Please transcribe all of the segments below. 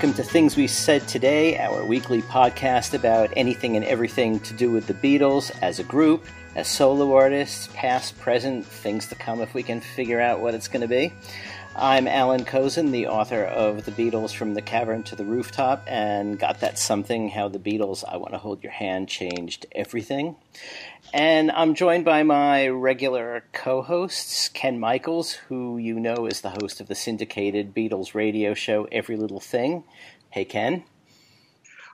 welcome to Things We Said Today, our weekly podcast about anything and everything to do with the Beatles as a group, as solo artists, past, present, things to come if we can figure out what it's going to be. I'm Alan Kozinn, the author of The Beatles from the Cavern to the Rooftop, and got that something how the Beatles, I Want to Hold Your Hand, changed everything. And I'm joined by my regular co hosts, Ken Michaels, who you know is the host of the syndicated Beatles radio show Every Little Thing. Hey, Ken.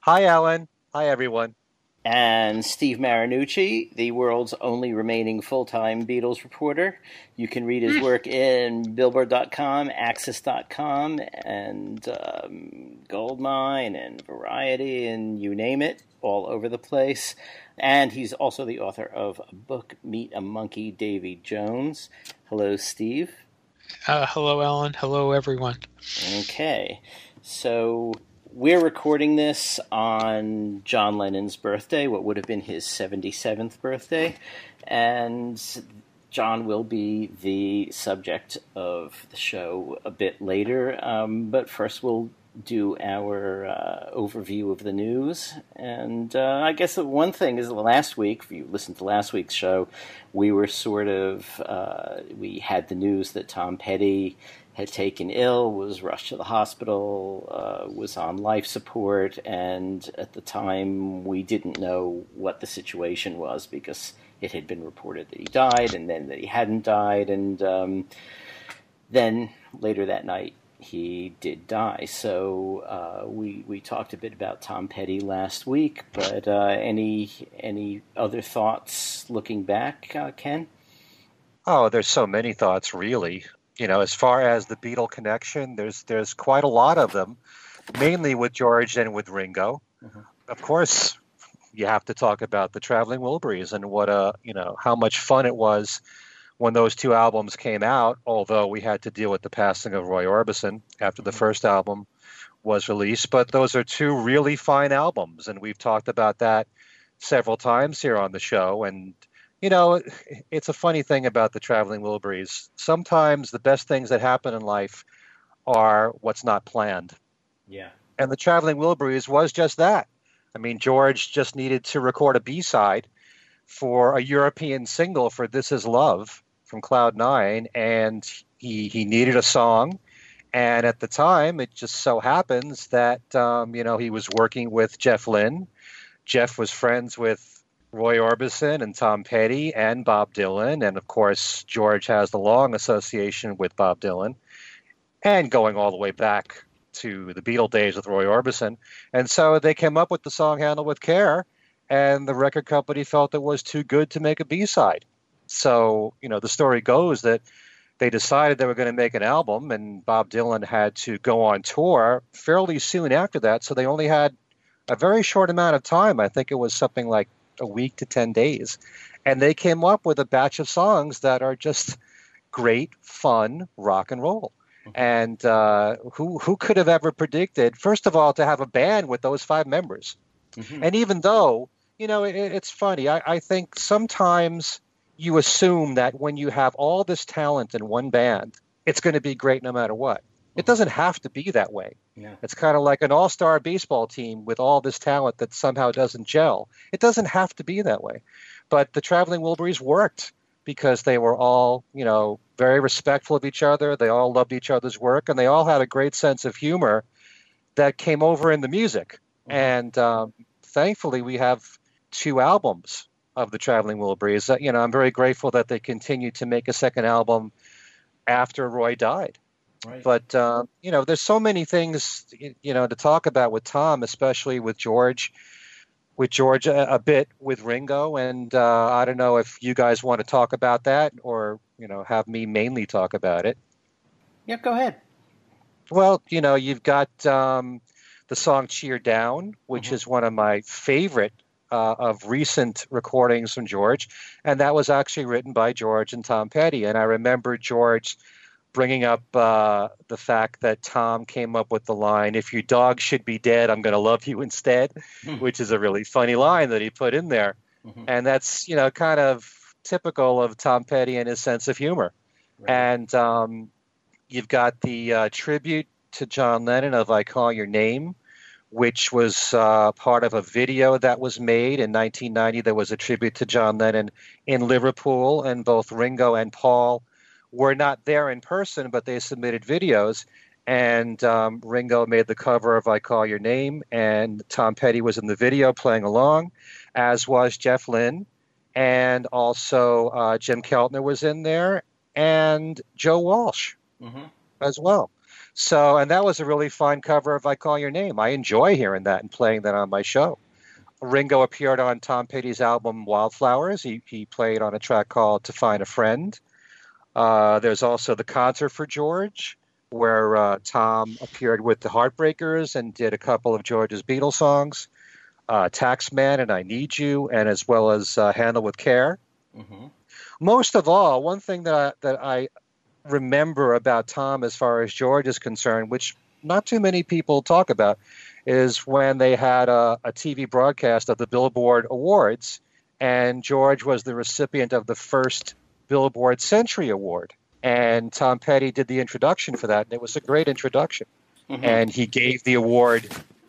Hi, Alan. Hi, everyone and Steve Marinucci, the world's only remaining full time Beatles reporter. You can read his work in Billboard.com, AXS.com, and um, Goldmine, and Variety, and you name it, all over the place. And he's also the author of a book, Meet a Monkee, Davy Jones. Hello, Steve. Uh, hello, Alan. Hello, everyone. Okay. So we're recording this on John Lennon's birthday, what would have been his 77th birthday, and John will be the subject of the show a bit later. Um, but first, we'll do our uh, overview of the news. And uh, I guess the one thing is last week, if you listened to last week's show, we were sort of, uh, we had the news that Tom Petty had taken ill, was rushed to the hospital, uh, was on life support, and at the time we didn't know what the situation was because it had been reported that he died and then that he hadn't died, and um, then later that night he did die. So uh, we we talked a bit about Tom Petty last week, but uh, any any other thoughts looking back, uh, Ken? Oh, there's so many thoughts, really you know, as far as the Beatle connection, there's there's quite a lot of them, mainly with George and with Ringo. Mm-hmm. Of course, you have to talk about the Traveling Wilburys and what a you know how much fun it was when those two albums came out. Although we had to deal with the passing of Roy Orbison after the mm-hmm. first album was released, but those are two really fine albums, and we've talked about that several times here on the show. And you know, it's a funny thing about the traveling Wilburys. Sometimes the best things that happen in life are what's not planned. Yeah. And the traveling Wilburys was just that. I mean, George just needed to record a B side for a European single for This Is Love from Cloud Nine, and he, he needed a song. And at the time, it just so happens that, um, you know, he was working with Jeff Lynne. Jeff was friends with Roy Orbison and Tom Petty and Bob Dylan. And of course, George has the long association with Bob Dylan and going all the way back to the Beatle days with Roy Orbison. And so they came up with the song Handle with Care, and the record company felt it was too good to make a B side. So, you know, the story goes that they decided they were going to make an album, and Bob Dylan had to go on tour fairly soon after that. So they only had a very short amount of time. I think it was something like a week to 10 days. And they came up with a batch of songs that are just great, fun rock and roll. Mm-hmm. And uh, who who could have ever predicted? First of all, to have a band with those five members, mm-hmm. and even though you know it, it's funny, I, I think sometimes you assume that when you have all this talent in one band, it's going to be great no matter what. It doesn't have to be that way. Yeah. It's kind of like an all star baseball team with all this talent that somehow doesn't gel. It doesn't have to be that way. But the Traveling Wilburys worked because they were all, you know, very respectful of each other. They all loved each other's work, and they all had a great sense of humor that came over in the music. Mm-hmm. And um, thankfully, we have two albums of the Traveling Wilburys. You know, I'm very grateful that they continued to make a second album after Roy died. Right. But uh, you know, there's so many things you know to talk about with Tom, especially with George, with George a, a bit with Ringo, and uh, I don't know if you guys want to talk about that or you know have me mainly talk about it. Yeah, go ahead. Well, you know, you've got um, the song "Cheer Down," which mm-hmm. is one of my favorite uh, of recent recordings from George, and that was actually written by George and Tom Petty. And I remember George bringing up uh, the fact that Tom came up with the line, "If your dog should be dead, I'm going to love you instead," mm-hmm. which is a really funny line that he put in there, mm-hmm. and that's you know kind of typical of Tom Petty and his sense of humor. Right. And um, you've got the uh, tribute to John Lennon of I Call Your Name, which was uh, part of a video that was made in 1990 that was a tribute to John Lennon in Liverpool. And both Ringo and Paul were not there in person, but they submitted videos. And um, Ringo made the cover of I Call Your Name, and Tom Petty was in the video playing along, as was Jeff Lynne. And also uh, Jim Keltner was in there, and Joe Walsh mm-hmm. as well. So, and that was a really fine cover of I Call Your Name. I enjoy hearing that and playing that on my show. Ringo appeared on Tom Petty's album Wildflowers. He, he played on a track called To Find a Friend. Uh, there's also the concert for George, where uh, Tom appeared with the Heartbreakers and did a couple of George's Beatles songs, uh, Taxman and I Need You, and as well as uh, Handle with Care. Mm-hmm. Most of all, one thing that I, that I remember about Tom as far as George is concerned, which not too many people talk about, is when they had a, a TV broadcast of the Billboard Awards, and George was the recipient of the first Billboard Century Award. And Tom Petty did the introduction for that, and it was a great introduction. Mm-hmm. And he gave the award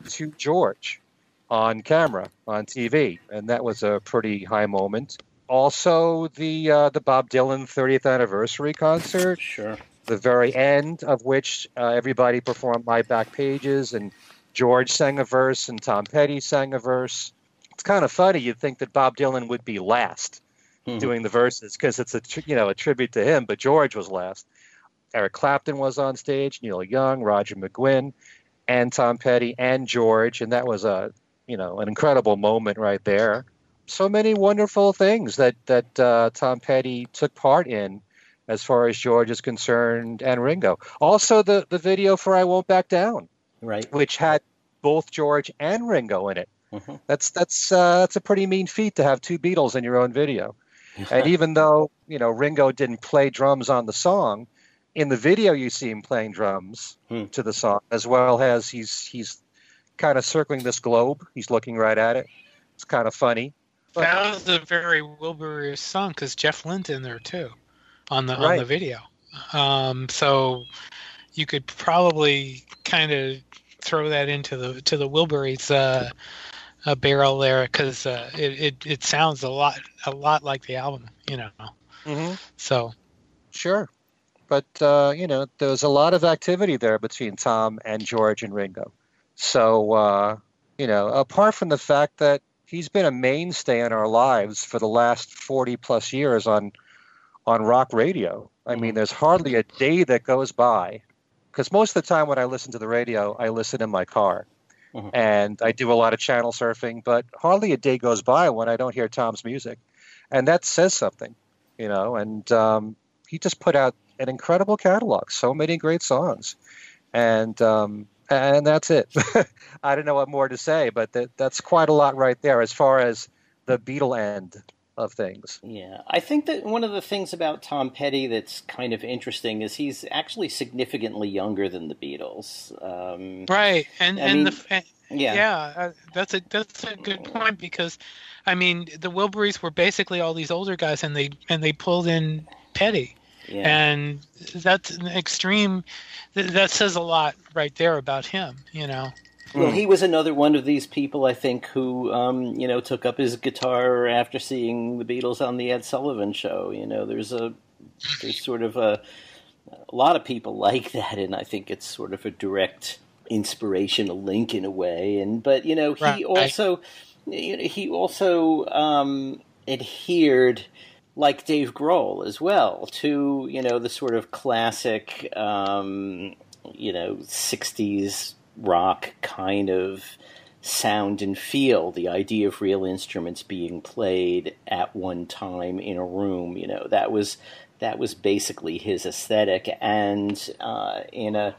to George on camera, on TV, and that was a pretty high moment also the uh, the Bob Dylan 30th anniversary concert. Sure. The very end of which uh, everybody performed my back pages, and George sang a verse, and Tom Petty sang a verse. It's kind of funny. You'd think that Bob Dylan would be last mm-hmm. doing the verses because it's a you know a tribute to him, but George was last. Eric Clapton was on stage, Neil Young, Roger McGuinn, and Tom Petty and George, and that was a you know an incredible moment right there so many wonderful things that that uh, Tom Petty took part in, as far as George is concerned, and Ringo. Also, the the video for "I Won't Back Down," right, which had both George and Ringo in it. Mm-hmm. That's that's uh, that's a pretty mean feat to have two Beatles in your own video. and even though you know Ringo didn't play drums on the song, in the video you see him playing drums hmm. to the song, as well as he's he's kind of circling this globe. He's looking right at it. It's kind of funny that was a very Wilburyish song because Jeff Lynne's in there too, on the right. on the video. Um, so you could probably kind of throw that into the to the Wilburys uh, uh, barrel there because uh, it, it it sounds a lot a lot like the album, you know. Mm-hmm. So, sure, but uh, you know, there's a lot of activity there between Tom and George and Ringo. So, uh, you know, apart from the fact that he's been a mainstay in our lives for the last 40 plus years on on rock radio. I mean, mm-hmm. there's hardly a day that goes by because most of the time when I listen to the radio, I listen in my car. Mm-hmm. And I do a lot of channel surfing, but hardly a day goes by when I don't hear Tom's music. And that says something, you know. And um, he just put out an incredible catalog, so many great songs. And um, and that's it. I don't know what more to say, but that, that's quite a lot right there as far as the Beatle end of things. Yeah, I think that one of the things about Tom Petty that's kind of interesting is he's actually significantly younger than the Beatles. Um, right, and I and mean, the yeah, yeah, uh, that's a that's a good point because, I mean, the Wilburys were basically all these older guys, and they and they pulled in Petty. Yeah. And that's an extreme. That says a lot right there about him. You know. Well, he was another one of these people, I think, who, um, you know, took up his guitar after seeing the Beatles on the Ed Sullivan Show. You know, there's a, there's sort of a, a lot of people like that, and I think it's sort of a direct inspirational link in a way. And but you know, he right. also, you know, he also um, adhered like Dave Grohl as well, to you know the sort of classic, um, you know, '60s rock kind of sound and feel. The idea of real instruments being played at one time in a room, you know, that was that was basically his aesthetic, and uh, in a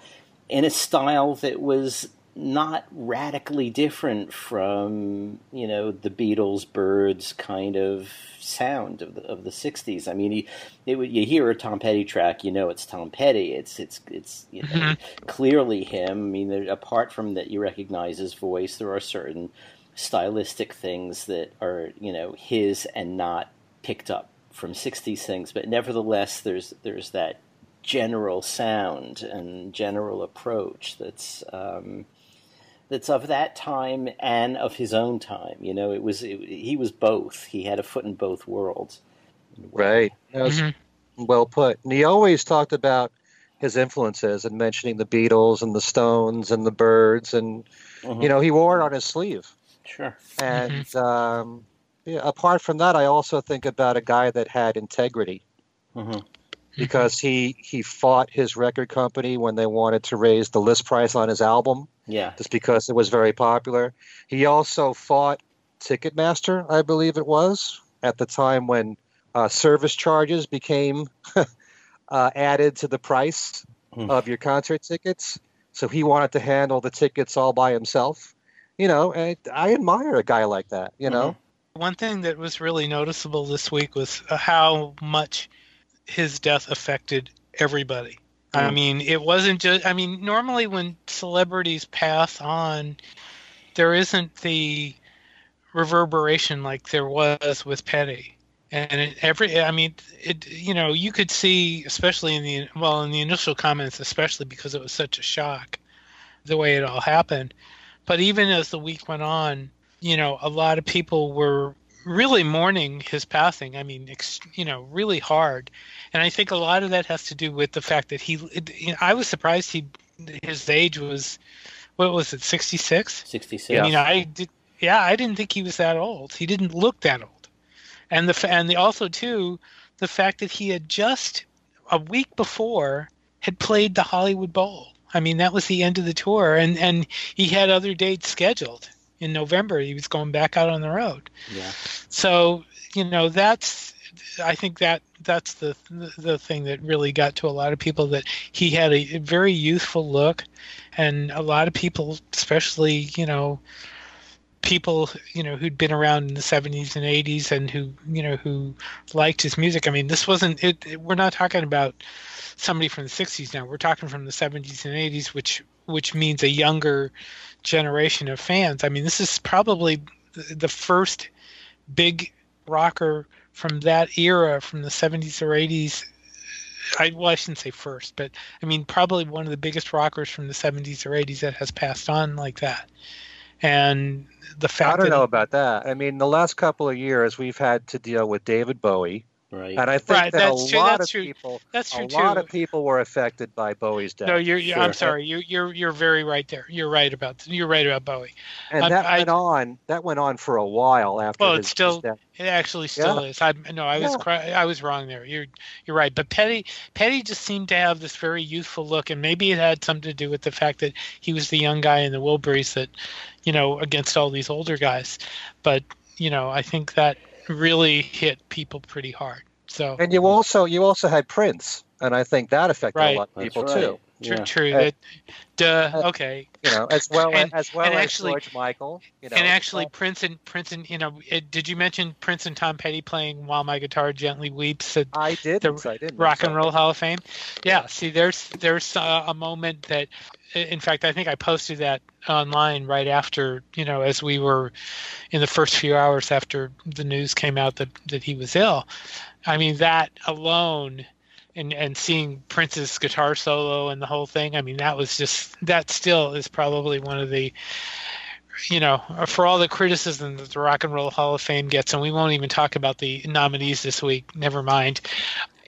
in a style that was not radically different from you know the Beatles, Byrds kind of sound of the of the '60s. I mean, you, you hear a Tom Petty track, you know it's Tom Petty. It's it's it's you know, mm-hmm. clearly him. I mean, there, apart from that, you recognize his voice. There are certain stylistic things that are you know his and not picked up from '60s things, but nevertheless, there's there's that general sound and general approach that's um, that's of that time and of his own time. You know, it was it, he was both. He had a foot in both worlds. Right. Mm-hmm. Well put. And he always talked about his influences and mentioning the Beatles and the Stones and the Byrds, and mm-hmm. you know he wore it on his sleeve. Sure. And mm-hmm. um, yeah, apart from that, I also think about a guy that had integrity. Mm-hmm. Because he he fought his record company when they wanted to raise the list price on his album. Yeah. Just because it was very popular. He also fought Ticketmaster, I believe it was, at the time when uh, service charges became uh, added to the price mm. of your concert tickets. So he wanted to handle the tickets all by himself. You know, and I admire a guy like that. You know. Mm-hmm. One thing that was really noticeable this week was uh, how much his death affected everybody. I mean, it wasn't just. I mean, normally when celebrities pass on, there isn't the reverberation like there was with Petty and it, every i mean it you know you could see especially in the well in the initial comments especially because it was such a shock the way it all happened but even as the week went on you know a lot of people were really mourning his passing i mean ex, you know really hard. And i think a lot of that has to do with the fact that he it, you know, i was surprised he his age was what was it 66 66 i mean i did yeah i didn't think he was that old. He didn't look that old. And the and the also too the fact that he had just a week before had played the Hollywood Bowl. I mean, that was the end of the tour, and and he had other dates scheduled in November. He was going back out on the road. Yeah. So you know that's I think that that's the the thing that really got to a lot of people that he had a very youthful look, and a lot of people, especially you know people you know who'd been around in the 70s and 80s and who you know who liked his music i mean this wasn't it, it, we're not talking about somebody from the 60s now we're talking from the 70s and 80s which which means a younger generation of fans i mean this is probably the first big rocker from that era from the 70s or 80s I, well, I shouldn't say first, but I mean probably one of the biggest rockers from the 70s or 80s that has passed on like that and the fact I don't know about that. I mean, the last couple of years we've had to deal with David Bowie. Right. And I think right, that a true, lot of true. people, that's true a too. lot of people were affected by Bowie's death. No, you're, you're sure. I'm sorry. You, you're you're very right there. You're right about you're right about Bowie. And I, that I, went on. That went on for a while after. Well, his, it's still. death. It actually still yeah. is. I no, I was yeah. I was wrong there. You're you're right. But Petty Petty just seemed to have this very youthful look, and maybe it had something to do with the fact that he was the young guy in the Wilburys that, you know, against all these older guys. But you know, I think that really hit people pretty hard. So and you also you also had Prince, and I think that affected right. a lot of people right. too. True, yeah. true. Uh, that, duh, uh, okay. You know, as well and, as well as actually, George Michael. You know, and actually, uh, Prince and Prince and you know, it, did you mention Prince and Tom Petty playing "While My Guitar Gently Weeps" at I did. the I didn't Rock and Roll Hall of Fame? Yeah. See, there's there's a, a moment that, in fact, I think I posted that online right after you know, as we were in the first few hours after the news came out that that he was ill. I mean, that alone and and seeing Prince's guitar solo and the whole thing. I mean, that was just that still is probably one of the you know, for all the criticism that the Rock and Roll Hall of Fame gets, and we won't even talk about the nominees this week. Never mind.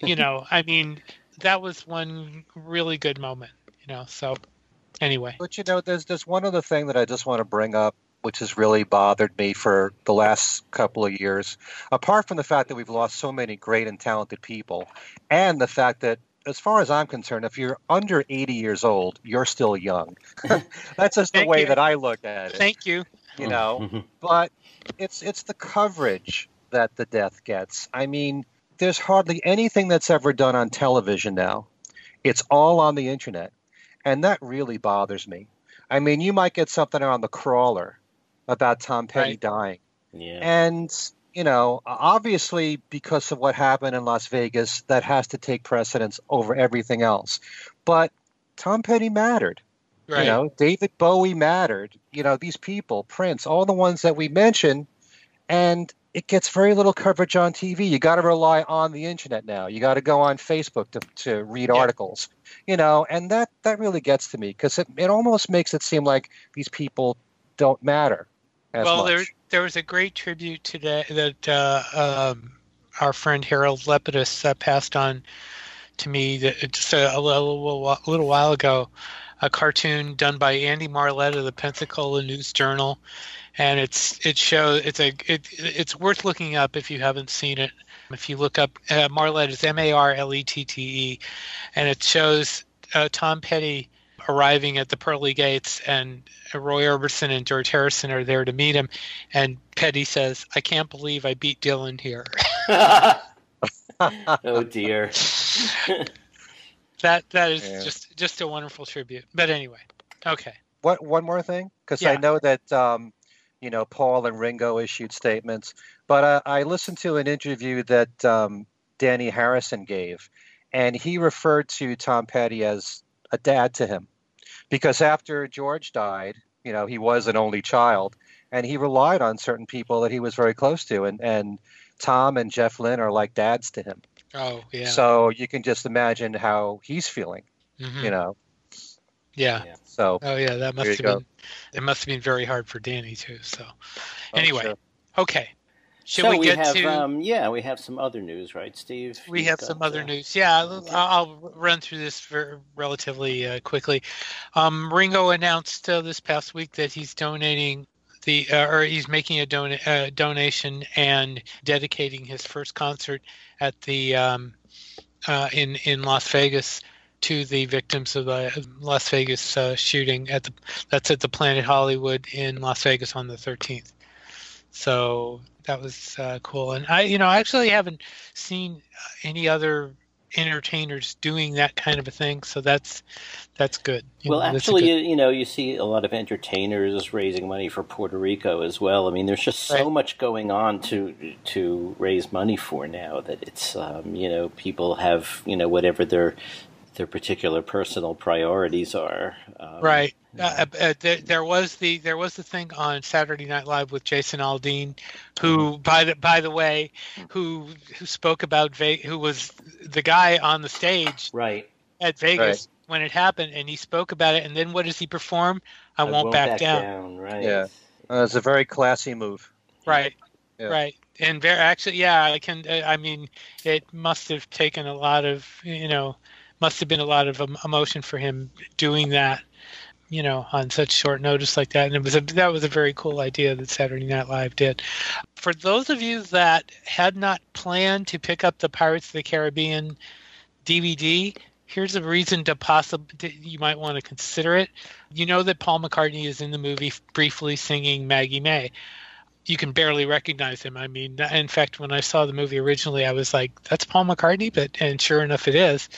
You know, I mean, that was one really good moment. You know, so anyway. But you know, there's there's one other thing that I just want to bring up which has really bothered me for the last couple of years. Apart from the fact that we've lost so many great and talented people, and the fact that, as far as I'm concerned, if you're under 80 years old, you're still young. That's just the way you. that I look at it. Thank you. You know, but it's it's the coverage that the death gets. I mean, there's hardly anything that's ever done on television now. It's all on the internet, and that really bothers me. I mean, you might get something on the crawler, about Tom Petty right. dying. Yeah. And, you know, obviously because of what happened in Las Vegas, that has to take precedence over everything else. But Tom Petty mattered. Right. You know, David Bowie mattered. You know, these people, Prince, all the ones that we mentioned, and it gets very little coverage on TV. You got to rely on the internet now. You got to go on Facebook to, to read yeah. articles, you know, and that, that really gets to me because it, it almost makes it seem like these people don't matter. Well, much. there there was a great tribute today that uh, um, our friend Harold Lepidus uh, passed on to me that just a, a, little, a little while ago. A cartoon done by Andy Marlette of the Pensacola News Journal, and it's it shows it's a it, it's worth looking up if you haven't seen it. If you look up uh, Marlette is M A R L E T T E, and it shows uh, Tom Petty arriving at the pearly gates, and Roy Orbison and George Harrison are there to meet him. And Petty says, "I can't believe I beat Dylan here." oh dear. that that is yeah. just just a wonderful tribute. But anyway, okay. What one more thing? Because yeah. I know that um, you know Paul and Ringo issued statements, but uh, I listened to an interview that um, Dhani Harrison gave, and he referred to Tom Petty as a dad to him because after George died, you know, he was an only child and he relied on certain people that he was very close to and and Tom and Jeff Lynne are like dads to him. Oh, yeah. So you can just imagine how he's feeling, mm-hmm. you know. Yeah. So Oh yeah, that must have go. been it must have been very hard for Dhani too. So oh, anyway. Sure. Okay. Should so we, we get have, to? Um, yeah, we have some other news, right, Steve? We You've have some other uh, news. Yeah, I'll, I'll, run through this relatively uh, quickly. Um, Ringo announced uh, this past week that he's donating the, uh, or he's making a don- uh, donation and dedicating his first concert at the um, uh, in in Las Vegas to the victims of the Las Vegas shooting at the that's at the Planet Hollywood in Las Vegas on the 13th. So that was uh, cool. And I, you know, I actually haven't seen any other entertainers doing that kind of a thing. So that's that's good. You well, know, actually, good... you know, you see a lot of entertainers raising money for Puerto Rico as well. I mean, there's just so right. much going on to to raise money for now that it's um, you know people have you know whatever their their particular personal priorities are. Um, right. Uh, uh, there, there, was the there was the thing on Saturday Night Live with Jason Aldean, who mm-hmm. by the by the way, who who spoke about Ve- who was the guy on the stage right at Vegas right. when it happened, and he spoke about it. And then what does he perform? I, I won't, won't, back, back down. down. Right. Yeah, uh, it's a very classy move. Right. Yeah. Right. And very actually, yeah, I can. Uh, I mean, it must have taken a lot of you know, must have been a lot of emotion for him doing that you know, on such short notice like that. And it was a, that was a very cool idea that Saturday Night Live did. For those of you that had not planned to pick up the Pirates of the Caribbean DVD, here's a reason to possibly you might want to consider it. You know that Paul McCartney is in the movie briefly singing Maggie May. You can barely recognize him. I mean, in fact, when I saw the movie originally, I was like, "That's Paul McCartney," but and sure enough, it is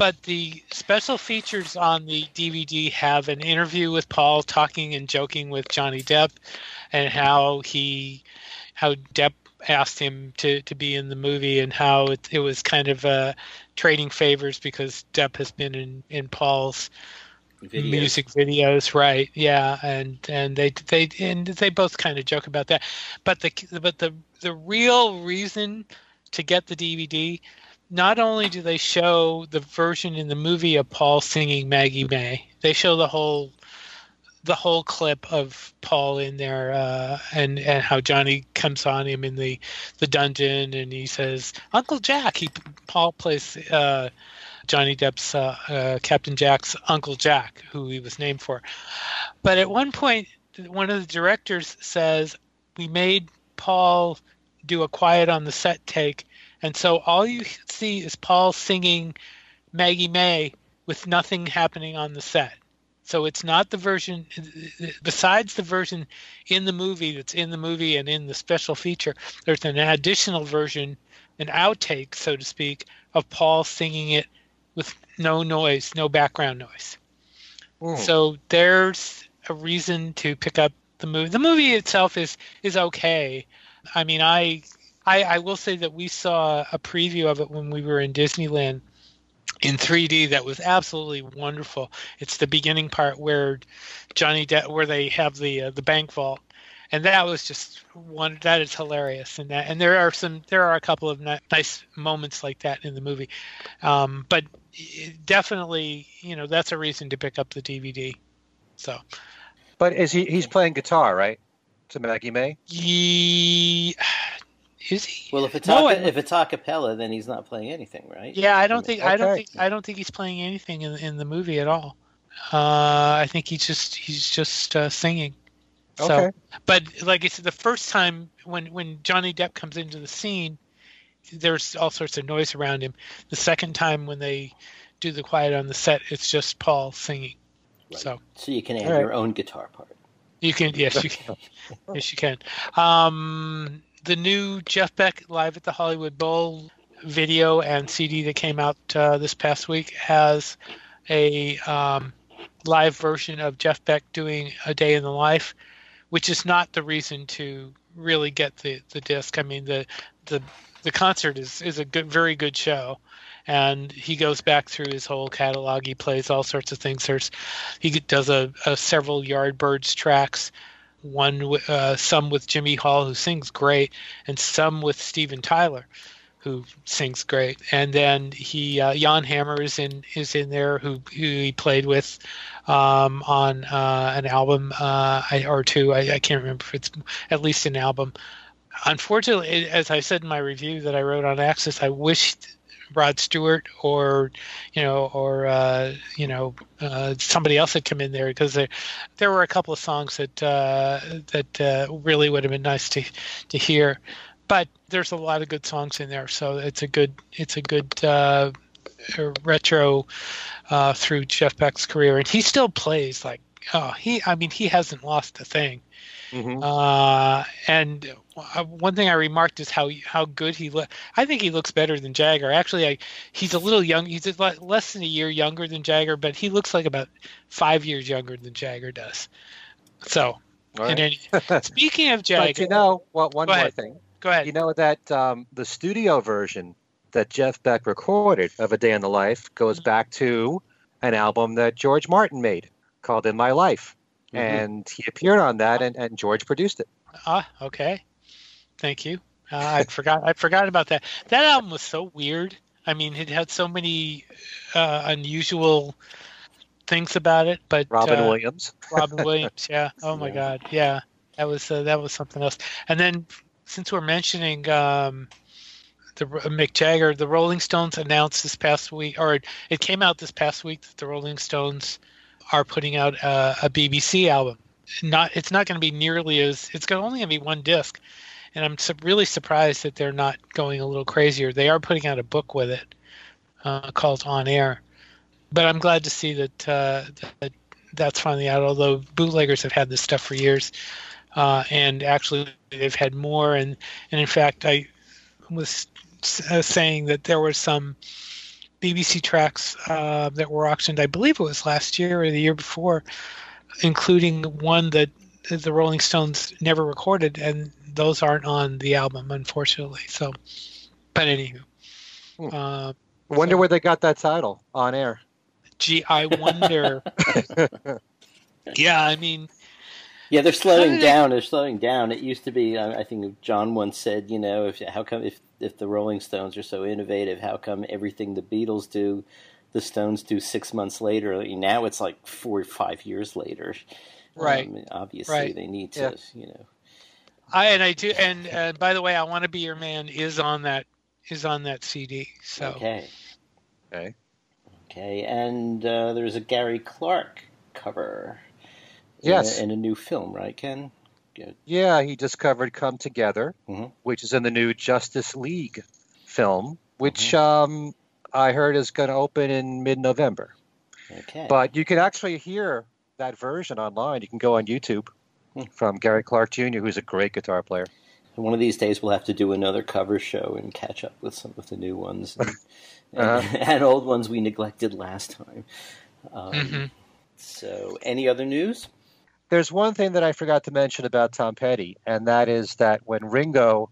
but the special features on the DVD have an interview with Paul talking and joking with Johnny Depp and how he how Depp asked him to, to be in the movie and how it, it was kind of uh, trading favors because Depp has been in, in Paul's videos. music videos, right? Yeah, and and they they and they both kind of joke about that, but the but the the real reason to get the DVD not only do they show the version in the movie of Paul singing Maggie May, they show the whole the whole clip of Paul in there uh, and and how Johnny comes on him in the the dungeon and he says Uncle Jack. He Paul plays uh, Johnny Depp's uh, uh Captain Jack's Uncle Jack, who he was named for. But at one point, one of the directors says we made Paul do a quiet on the set take and so all you see is Paul singing Maggie May with nothing happening on the set. So it's not the version, besides the version in the movie that's in the movie and in the special feature, there's an additional version, an outtake, so to speak, of Paul singing it with no noise, no background noise. Ooh. So there's a reason to pick up the movie. The movie itself is is okay. I mean, I I, I will say that we saw a preview of it when we were in Disneyland in 3D that was absolutely wonderful. It's the beginning part where Johnny De- where they have the uh, the bank vault. And that was just one that is hilarious and that. And there are some there are a couple of nice moments like that in the movie. Um, but definitely you know that's a reason to pick up the dvd so. But is he he's playing guitar right? To maggie may? He is he well if it's no, a, if it's a cappella then he's not playing anything right yeah i don't think okay. i don't think i don't think he's playing anything in, in the movie at all uh, i think he's just he's just uh, singing so, okay. but like I said, the first time when when Johnny Depp comes into the scene, there's all sorts of noise around him. The second time when they do the quiet on the set, it's just Paul singing. Right. So, so you can add right. your own guitar part. You can, yes, you can, yes, you can. Um, the new Jeff Beck live at the Hollywood Bowl video and CD that came out uh, this past week has a um, live version of Jeff Beck doing a day in the life which is not the reason to really get the the disc. I mean the the the concert is is a good very good show. And he goes back through his whole catalog. He plays all sorts of things. There's he does a, a several yardbirds tracks one uh, some with jimmy hall who sings great and some with steven tyler who sings great and then he uh, jan hammer is in is in there who, who he played with um, on uh, an album uh, or two. I, I, can't remember if it's at least an album. Unfortunately, as I said in my review that I wrote on AXS, I wished Rod Stewart or you know or uh, you know uh, somebody else had come in there because there there were a couple of songs that uh, that uh, really would have been nice to to hear. But there's a lot of good songs in there, so it's a good it's a good uh, retro uh, through Jeff Beck's career, and he still plays like oh he I mean he hasn't lost a thing. Mm-hmm. Uh, and uh, one thing I remarked is how how good he look. I think he looks better than Jagger. Actually, I, he's a little young. He's less than a year younger than Jagger, but he looks like about five years younger than Jagger does. So, right. any, speaking of Jagger, but you know what? One more ahead. thing. Go ahead. You know that um, the studio version that Jeff Beck recorded of A Day in the Life goes mm-hmm. back to an album that George Martin made called In My Life. Mm-hmm. And he appeared on that, and, and George produced it. Ah, okay. Thank you. Uh, I forgot. I forgot about that. That album was so weird. I mean, it had so many uh, unusual things about it. But Robin uh, Williams. Robin Williams. Yeah. Oh my yeah. God. Yeah. That was uh, that was something else. And then since we're mentioning um, the Mick Jagger, the Rolling Stones announced this past week, or it, it came out this past week that the Rolling Stones are putting out a, a BBC album. Not, it's not going to be nearly as. It's going only going to be one disc, and I'm su- really surprised that they're not going a little crazier. They are putting out a book with it uh, called On Air, but I'm glad to see that, uh, that that's finally out. Although bootleggers have had this stuff for years, uh, and actually they've had more. And and in fact, I was uh, saying that there were some BBC tracks uh, that were auctioned. I believe it was last year or the year before, including one that the Rolling Stones never recorded, and those aren't on the album, unfortunately. So, but anywho, hmm. uh, wonder so, where they got that title on air. Gee, I wonder. yeah, I mean, yeah, they're slowing down. They're slowing down. It used to be. I think John once said, you know, if how come if if the Rolling Stones are so innovative, how come everything the Beatles do, the Stones do six months later? Now it's like four or five years later. Right. Um, obviously, right. they need to, yeah. you know. I and I do. And uh, by the way, I want to be your man is on that is on that CD. So okay. Okay. Okay, and uh, there's a Gary Clark cover. Yes. In a, in a new film, right, Ken? Good. Yeah, he discovered Come Together, mm-hmm. which is in the new Justice League film, which mm-hmm. um, I heard is going to open in mid November. Okay. But you can actually hear that version online. You can go on YouTube hmm. from Gary Clark Jr., who's a great guitar player. One of these days, we'll have to do another cover show and catch up with some of the new ones and, uh-huh. and, and old ones we neglected last time. Um, mm-hmm. So, any other news? There's one thing that I forgot to mention about Tom Petty, and that is that when Ringo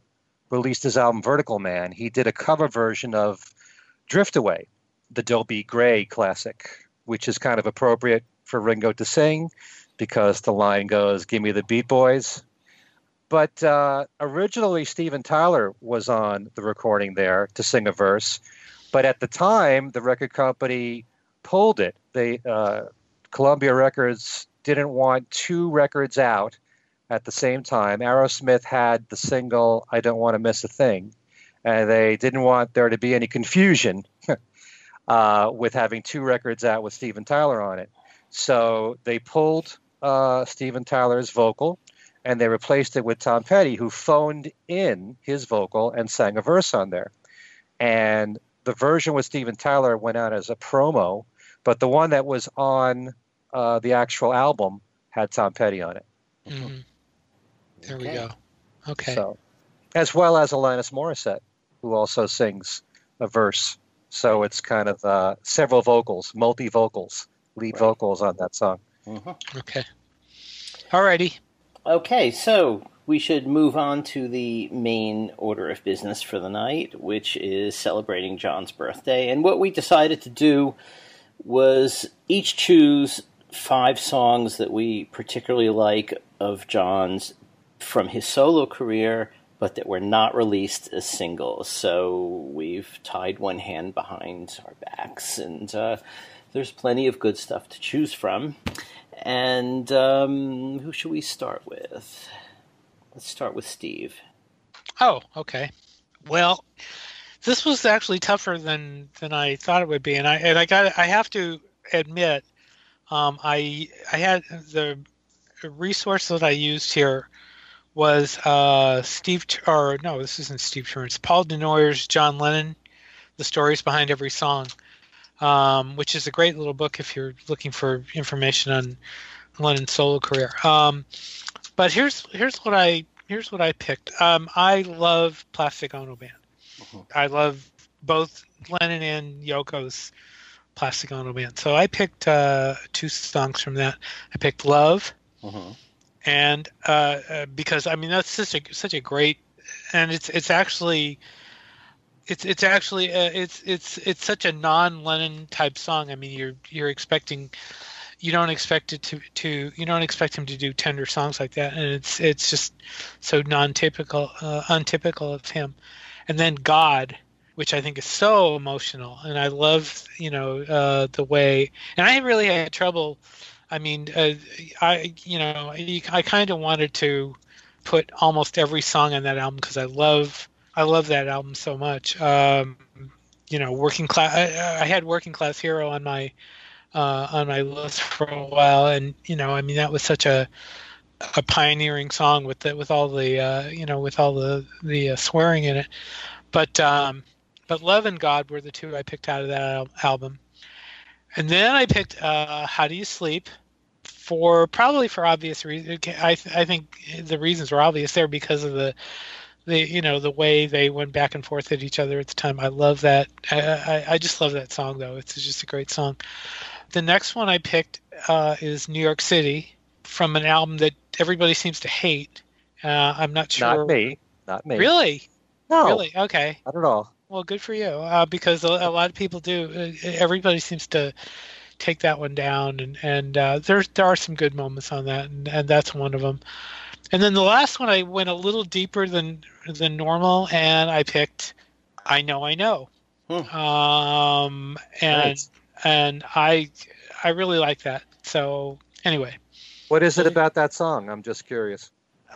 released his album Vertical Man, he did a cover version of Drift Away, the Dobie Gray classic, which is kind of appropriate for Ringo to sing because the line goes, Give me the Beat Boys. But uh, originally, Steven Tyler was on the recording there to sing a verse. But at the time, the record company pulled it. They uh, Columbia Records didn't want two records out at the same time. Aerosmith had the single "I Don't Want to Miss a Thing," and they didn't want there to be any confusion uh, with having two records out with Steven Tyler on it. So they pulled uh, Steven Tyler's vocal and they replaced it with Tom Petty, who phoned in his vocal and sang a verse on there. And the version with Steven Tyler went out as a promo, but the one that was on uh, the actual album had Tom Petty on it. Mm-hmm. There okay. we go. Okay. So, as well as Alanis Morissette, who also sings a verse. So it's kind of uh, several vocals, multi vocals, lead right. vocals on that song. Mm-hmm. Okay. Alrighty. Okay, so we should move on to the main order of business for the night, which is celebrating John's birthday. And what we decided to do was each choose five songs that we particularly like of John's from his solo career, but that were not released as singles. So we've tied one hand behind our backs, and uh, there's plenty of good stuff to choose from. And um, who should we start with? Let's start with Steve. Oh, okay. Well, this was actually tougher than than I thought it would be, and I and I got I have to admit, um, I I had the resource that I used here was uh, Steve or no, this isn't Steve Turner's Paul Du Noyer's John Lennon, the stories behind every song um, which is a great little book if you're looking for information on Lennon's solo career. Um, but here's here's what I here's what I picked. Um, I love Plastic Ono Band. Uh-huh. I love both Lennon and Yoko's Plastic Ono Band. So I picked uh, two songs from that. I picked Love, uh-huh. and uh, uh, because I mean that's such a such a great, and it's it's actually it's it's actually uh, it's it's it's such a non-Lennon type song. I mean, you're you're expecting you don't expect it to to you don't expect him to do tender songs like that, and it's it's just so non-typical uh, untypical of him. And then God, which I think is so emotional, and I love you know uh, the way. And I really had trouble. I mean, uh, I you know I kind of wanted to put almost every song on that album because I love I love that album so much. Um, you know, working class. I, I, had working class hero on my uh, on my list for a while, and you know, I mean, that was such a a pioneering song with the, with all the uh, you know with all the the uh, swearing in it. But um, but Love and God were the two I picked out of that al- album, and then I picked uh, How Do You Sleep for probably for obvious reasons. I th- I think the reasons were obvious there because of the the you know the way they went back and forth at each other at the time. I love that. I, I, I just love that song though. It's just a great song. The next one I picked uh, is New York City from an album that everybody seems to hate. Uh, I'm not sure. Not me. Not me. Really? No. Really? Okay. Not at all. Well, good for you. Uh, because a, a, lot of people do. Uh, everybody seems to take that one down, and and uh, there there are some good moments on that, and, and that's one of them. And then the last one, I went a little deeper than than normal, and I picked "I Know I Know," hmm. um, and nice. and I I really like that. So anyway, what is it about that song? I'm just curious.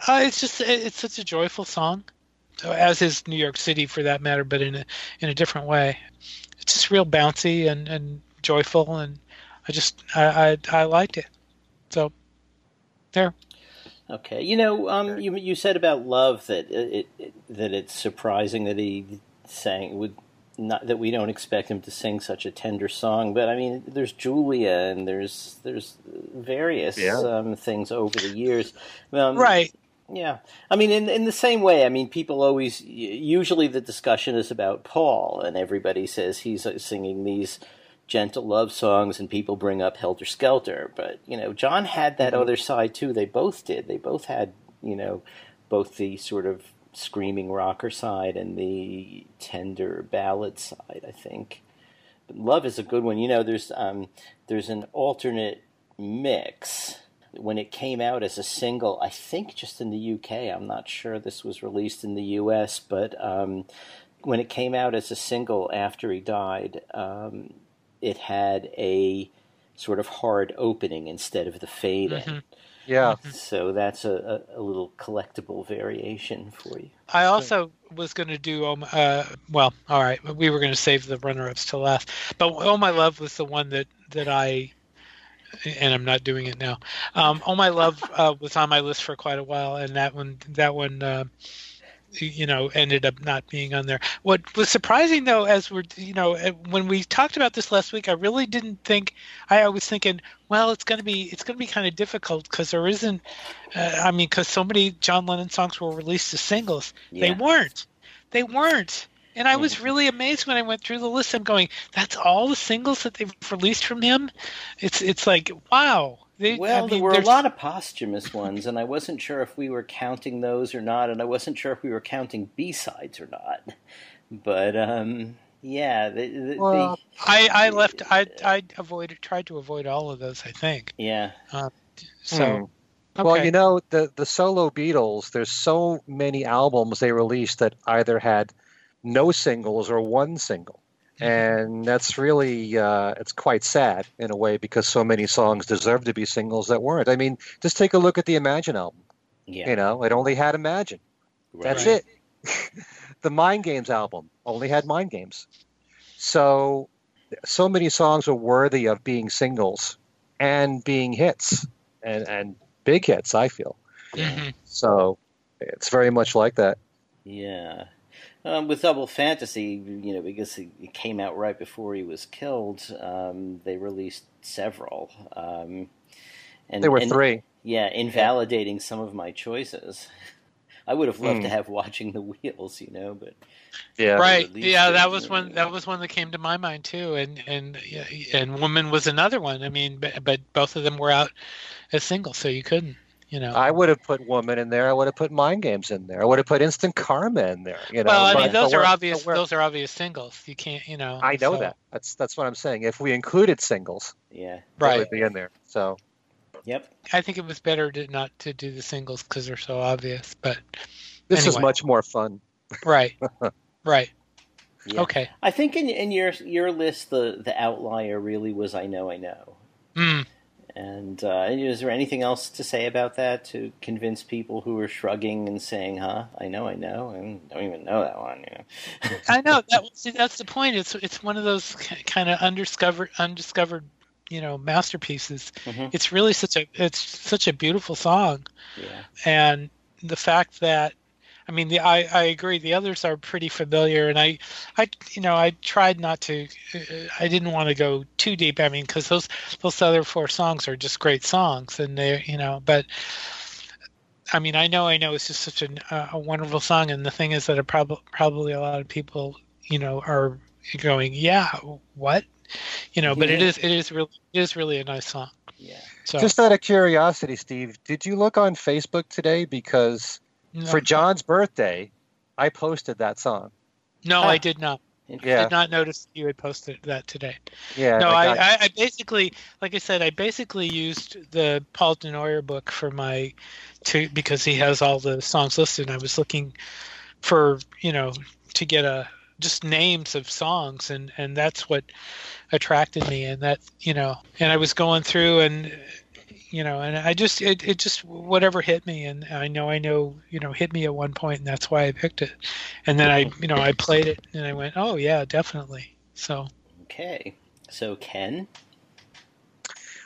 Uh, it's just it's such a joyful song, as is New York City for that matter, but in a in a different way. It's just real bouncy and, and joyful, and I just I, I I liked it. So there. Okay, you know, um, you you said about love that it, it, that it's surprising that he sang would not that we don't expect him to sing such a tender song, but I mean, there's Julia and there's there's various yeah. um, things over the years, um, right? Yeah, I mean, in in the same way, I mean, people always usually the discussion is about Paul, and everybody says he's uh, singing these gentle love songs and people bring up Helter Skelter. But, you know, John had that mm-hmm. other side too. They both did. They both had, you know, both the sort of screaming rocker side and the tender ballad side, I think. But love is a good one. You know, there's um, there's an alternate mix when it came out as a single, I think just in the UK. I'm not sure this was released in the US, but um, when it came out as a single after he died, um, it had a sort of hard opening instead of the fade mm-hmm. in. Yeah. So that's a, a, a, little collectible variation for you. I also was going to do, um, uh, well, all right, we were going to save the runner ups to last. But Oh My Love was the one that, that I, and I'm not doing it now. Um, oh My Love uh, was on my list for quite a while, and that one, that one, uh, you know ended up not being on there what was surprising though as we're you know eh, when we talked about this last week i really didn't think i, was thinking well it's going to be it's going to be kind of difficult because there isn't uh, i mean because so many john lennon songs were released as singles yeah. they weren't they weren't and I was really amazed when I went through the list. I'm going, that's all the singles that they've released from him. It's it's like wow. They, well, I mean, there were there's... a lot of posthumous ones, and I wasn't sure if we were counting those or not, and I wasn't sure if we were counting B sides or not. But um, yeah, the, the, well, the, I I left. I I avoided tried to avoid all of those. I think. Yeah. Um, so. Hmm. Okay. Well, you know, the the solo Beatles, there's so many albums they released that either had no singles or one single and that's really uh, it's quite sad in a way because so many songs deserve to be singles that weren't. I mean, just take a look at the Imagine album. Yeah. You know, it only had Imagine. Right. That's it. the Mind Games album only had Mind Games. So, so many songs are worthy of being singles and being hits and and big hits. I feel. Mm-hmm. So, it's very much like that. Yeah. Um, with Double Fantasy, you know, because it came out right before he was killed, um, they released several. Um, and, there were and, three. Yeah, invalidating some of my choices. I would have loved mm. to hmm. have watching the wheels, you know, but yeah, right, yeah, that was one. That was one that came to my mind too, and and and Woman was another one. I mean, but, but both of them were out as singles, so you couldn't. You know, I would have put woman in there. I would have put mind games in there. I would have put instant karma in there. You know, well, I mean, those are obvious. Those are obvious singles. You can't, you know. I know so. that. That's that's what I'm saying. If we included singles, yeah, right, would be in there. So, yep. I think it was better to not to do the singles because they're so obvious. But this anyway. is much more fun. Right. right. Yeah. Okay. I think in in your your list, the the outlier really was I know I know. Mm. And uh, is there anything else to say about that to convince people who are shrugging and saying, "Huh, I know, I know," and don't even know that one? You know? I know that. See, that's the point. It's it's one of those kind of undiscovered undiscovered you know masterpieces. Mm-hmm. It's really such a it's such a beautiful song, yeah. and the fact that I mean, the I, I agree. The others are pretty familiar, and I, I you know I tried not to. Uh, I didn't want to go too deep. I mean, because those those other four songs are just great songs, and they you know. But I mean, I know I know it's just such a, a wonderful song, and the thing is that it probably probably a lot of people you know are going, yeah, what, you know. But yeah. it is it is really it is really a nice song. Yeah. So. Just out of curiosity, Steve, did you look on Facebook today because no. For John's birthday, I posted that song. No, I ah. did not. Yeah. I did not notice you had posted that today. Yeah. No, I, I, I, basically, like I said, I basically used the Paul Du Noyer book for my, to because he has all the songs listed. I was looking for you know to get a just names of songs, and and that's what attracted me, and that you know, and I was going through and you know, and I just it, it just whatever hit me, and I know I know you know hit me at one point, and that's why I picked it. And then I you know I played it, and I went, oh yeah, definitely. So okay, so Ken.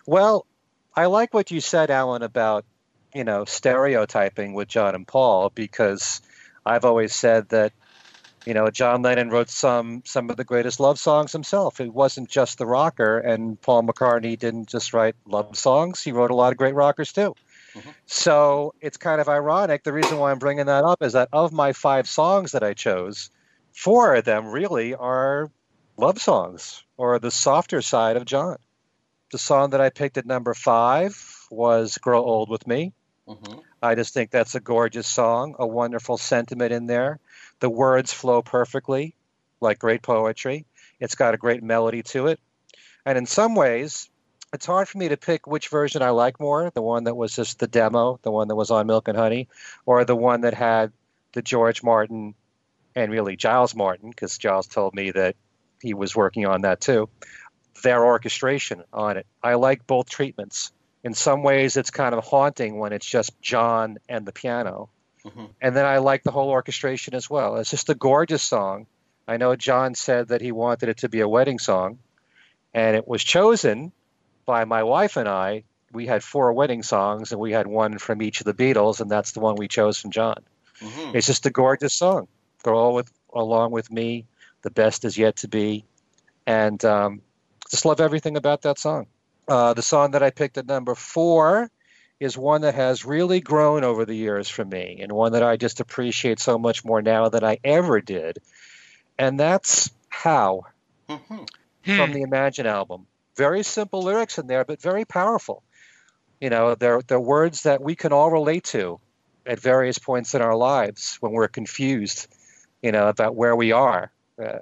Well, I like what you said, Alan, about you know stereotyping with John and Paul because I've always said that you know, John Lennon wrote some some of the greatest love songs himself. It wasn't just the rocker, and Paul McCartney didn't just write love songs. He wrote a lot of great rockers too. Mm-hmm. So it's kind of ironic. The reason why I'm bringing that up is that of my five songs that I chose, four of them really are love songs or the softer side of John. The song that I picked at number five was "Grow Old with Me." Mm-hmm. I just think that's a gorgeous song, a wonderful sentiment in there. The words flow perfectly, like great poetry. It's got a great melody to it. And in some ways, it's hard for me to pick which version I like more the one that was just the demo, the one that was on Milk and Honey, or the one that had the George Martin and really Giles Martin, because Giles told me that he was working on that too, their orchestration on it. I like both treatments. In some ways, it's kind of haunting when it's just John and the piano. Mm-hmm. And then I like the whole orchestration as well. It's just a gorgeous song. I know John said that he wanted it to be a wedding song, and it was chosen by my wife and I. We had four wedding songs, and we had one from each of the Beatles, and that's the one we chose from John. Mm-hmm. It's just a gorgeous song. Go with along with me. The best is yet to be, and um, just love everything about that song. Uh, the song that I picked at number four is one that has really grown over the years for me, and one that I just appreciate so much more now than I ever did, and that's "How" mm-hmm. from the Imagine album. Very simple lyrics in there, but very powerful. You know, they're they're words that we can all relate to at various points in our lives when we're confused, you know, about where we are uh,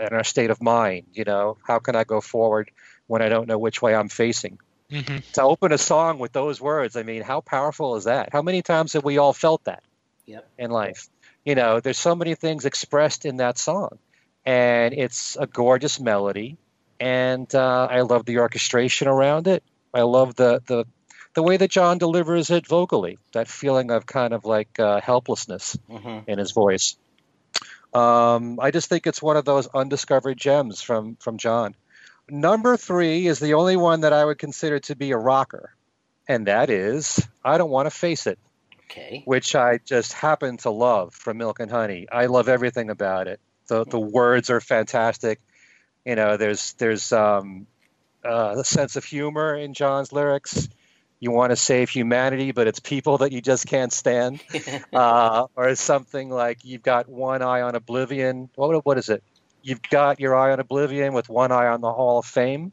and our state of mind. You know, how can I go forward when I don't know which way I'm facing? Mm-hmm. To open a song with those words, I mean, how powerful is that? How many times have we all felt that yep. in life? You know, there's so many things expressed in that song, and it's a gorgeous melody, and uh, I love the orchestration around it. I love the the the way that John delivers it vocally, that feeling of kind of like uh, helplessness mm-hmm. in his voice. Um, I just think it's one of those undiscovered gems from from John. Number three is the only one that I would consider to be a rocker, and that is "I Don't Want to Face It," okay. which I just happen to love from Milk and Honey. I love everything about it. the The words are fantastic. You know, there's there's um, uh, a sense of humor in John's lyrics you want to save humanity, but it's people that you just can't stand, uh, or something like you've got one eye on oblivion. What what is it? You've got your eye on oblivion with one eye on the Hall of Fame.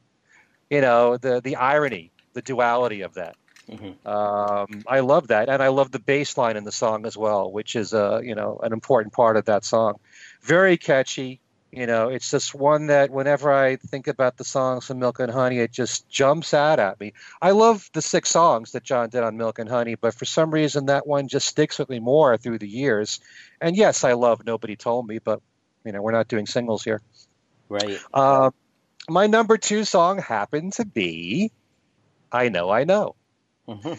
You know the the irony, the duality of that. Mm-hmm. Um, I love that, and I love the bass line in the song as well, which is a uh, you know an important part of that song. Very catchy, you know, it's just one that whenever I think about the songs from Milk and Honey, it just jumps out at me. I love the six songs that John did on Milk and Honey, but for some reason that one just sticks with me more through the years. And yes, I love Nobody Told Me, but you know, we're not doing singles here. Right. Uh, my number two song happened to be I Know I Know. Mm-hmm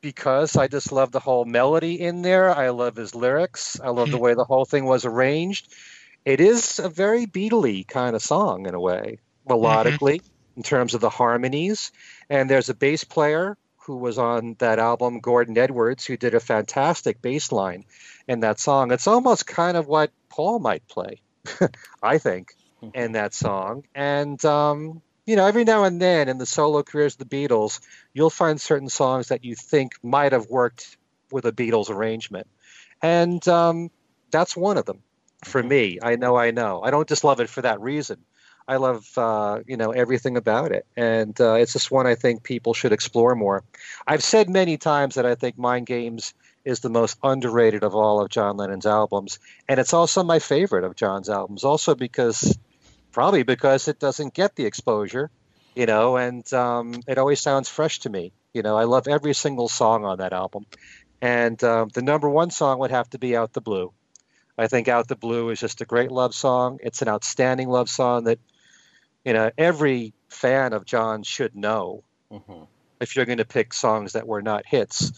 because I just love the whole melody in there. I love his lyrics. I love the way the whole thing was arranged it is a very Beatley kind of song in a way, melodically, mm-hmm. in terms of the harmonies. And there's a bass player who was on that album, Gordon Edwards, who did a fantastic bass line in that song. It's almost kind of what Paul might play, I think, mm-hmm. in that song. And, um, you know, every now and then in the solo careers of the Beatles, you'll find certain songs that you think might have worked with a Beatles arrangement. And um, that's one of them for mm-hmm. me. I know, I know. I don't just love it for that reason. I love, uh, you know, everything about it, and uh, it's just one I think people should explore more. I've said many times that I think Mind Games is the most underrated of all of John Lennon's albums, and it's also my favorite of John's albums. Also because, probably because it doesn't get the exposure, you know, and um, it always sounds fresh to me. You know, I love every single song on that album, and uh, the number one song would have to be "Out the Blue." I think Out the Blue is just a great love song. It's an outstanding love song that, you know, every fan of John should know mm-hmm. if you're going to pick songs that were not hits.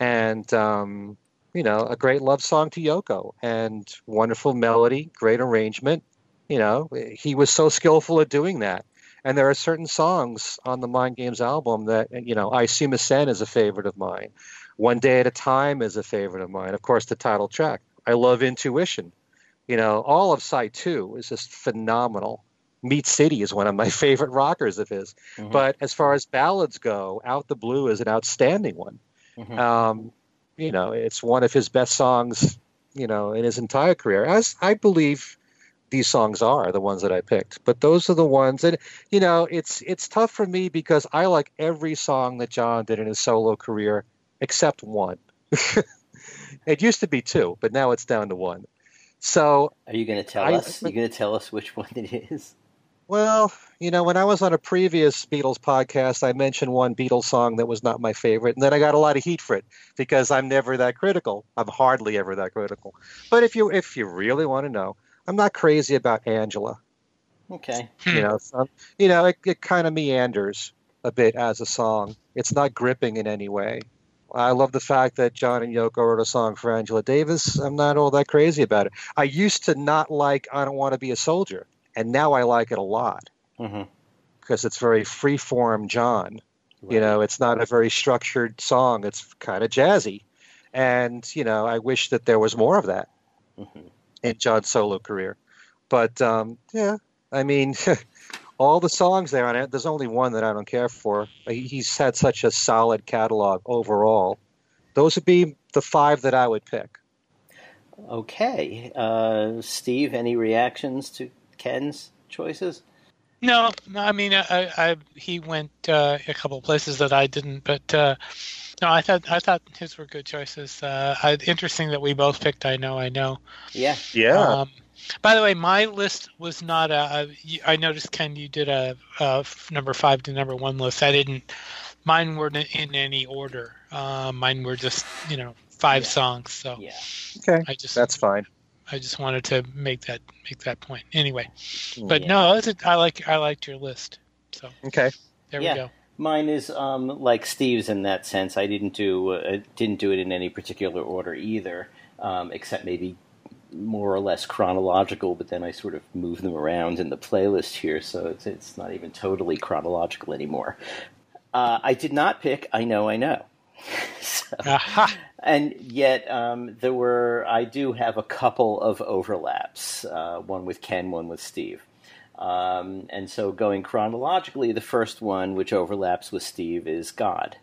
And, um, you know, a great love song to Yoko and wonderful melody, great arrangement. You know, he was so skillful at doing that. And there are certain songs on the Mind Games album that, you know, Aisumasen is a favorite of mine. One Day at a Time is a favorite of mine. Of course, the title track. I love Intuition. You know, all of Side 2 is just phenomenal. Meat City is one of my favorite rockers of his. Mm-hmm. But as far as ballads go, Out the Blue is an outstanding one. Mm-hmm. Um, you know, it's one of his best songs, you know, in his entire career, as I believe these songs are the ones that I picked. But those are the ones and you know, it's it's tough for me because I like every song that John did in his solo career except one. It used to be two, but now it's down to one. So are you going to tell I, us? Are you going to tell us which one it is? Well, you know, when I was on a previous Beatles podcast, I mentioned one Beatles song that was not my favorite, and then I got a lot of heat for it because I'm never that critical. I'm hardly ever that critical. But if you if you really want to know, I'm not crazy about Angela. Okay. Hmm. You know, some, you know, it, it kind of meanders a bit as a song. It's not gripping in any way. I love the fact that John and Yoko wrote a song for Angela Davis. I'm not all that crazy about it. I used to not like I Don't Want to Be a Soldier, and now I like it a lot Mm-hmm. because it's very free-form John. You know, it's not a very structured song. It's kind of jazzy. And, you know, I wish that there was more of that Mhm. in John's solo career. But, um, yeah, I mean, all the songs there on it, there's only one that I don't care for. He's had such a solid catalog overall. Those would be the five that I would pick. Okay. Uh, Steve, any reactions to Ken's choices? No, no. I mean, I, I he went uh, a couple of places that I didn't, but uh, no, I thought I thought his were good choices. Uh, I, interesting that we both picked. I know, I know. Yeah. Yeah. Um, by the way, my list was not a. a I noticed Ken, you did a number five to number one list. I didn't. Mine weren't in any order. Uh, mine were just you know five Yeah. songs. So Yeah. okay. I just That's fine. I just wanted to make that make that point. Anyway, but Yeah. no, it's a, I like I liked your list. So Okay. there Yeah. we go. Mine is um, like Steve's in that sense. I didn't do uh, didn't do it in any particular order either, um, except maybe more or less chronological. But then I sort of move them around in the playlist here, so it's it's not even totally chronological anymore. Uh, I did not pick. I know. I know. so, and yet um, there were. I do have a couple of overlaps. Uh, one with Ken, one with Steve. Um, and so, going chronologically, the first one, which overlaps with Steve, is God.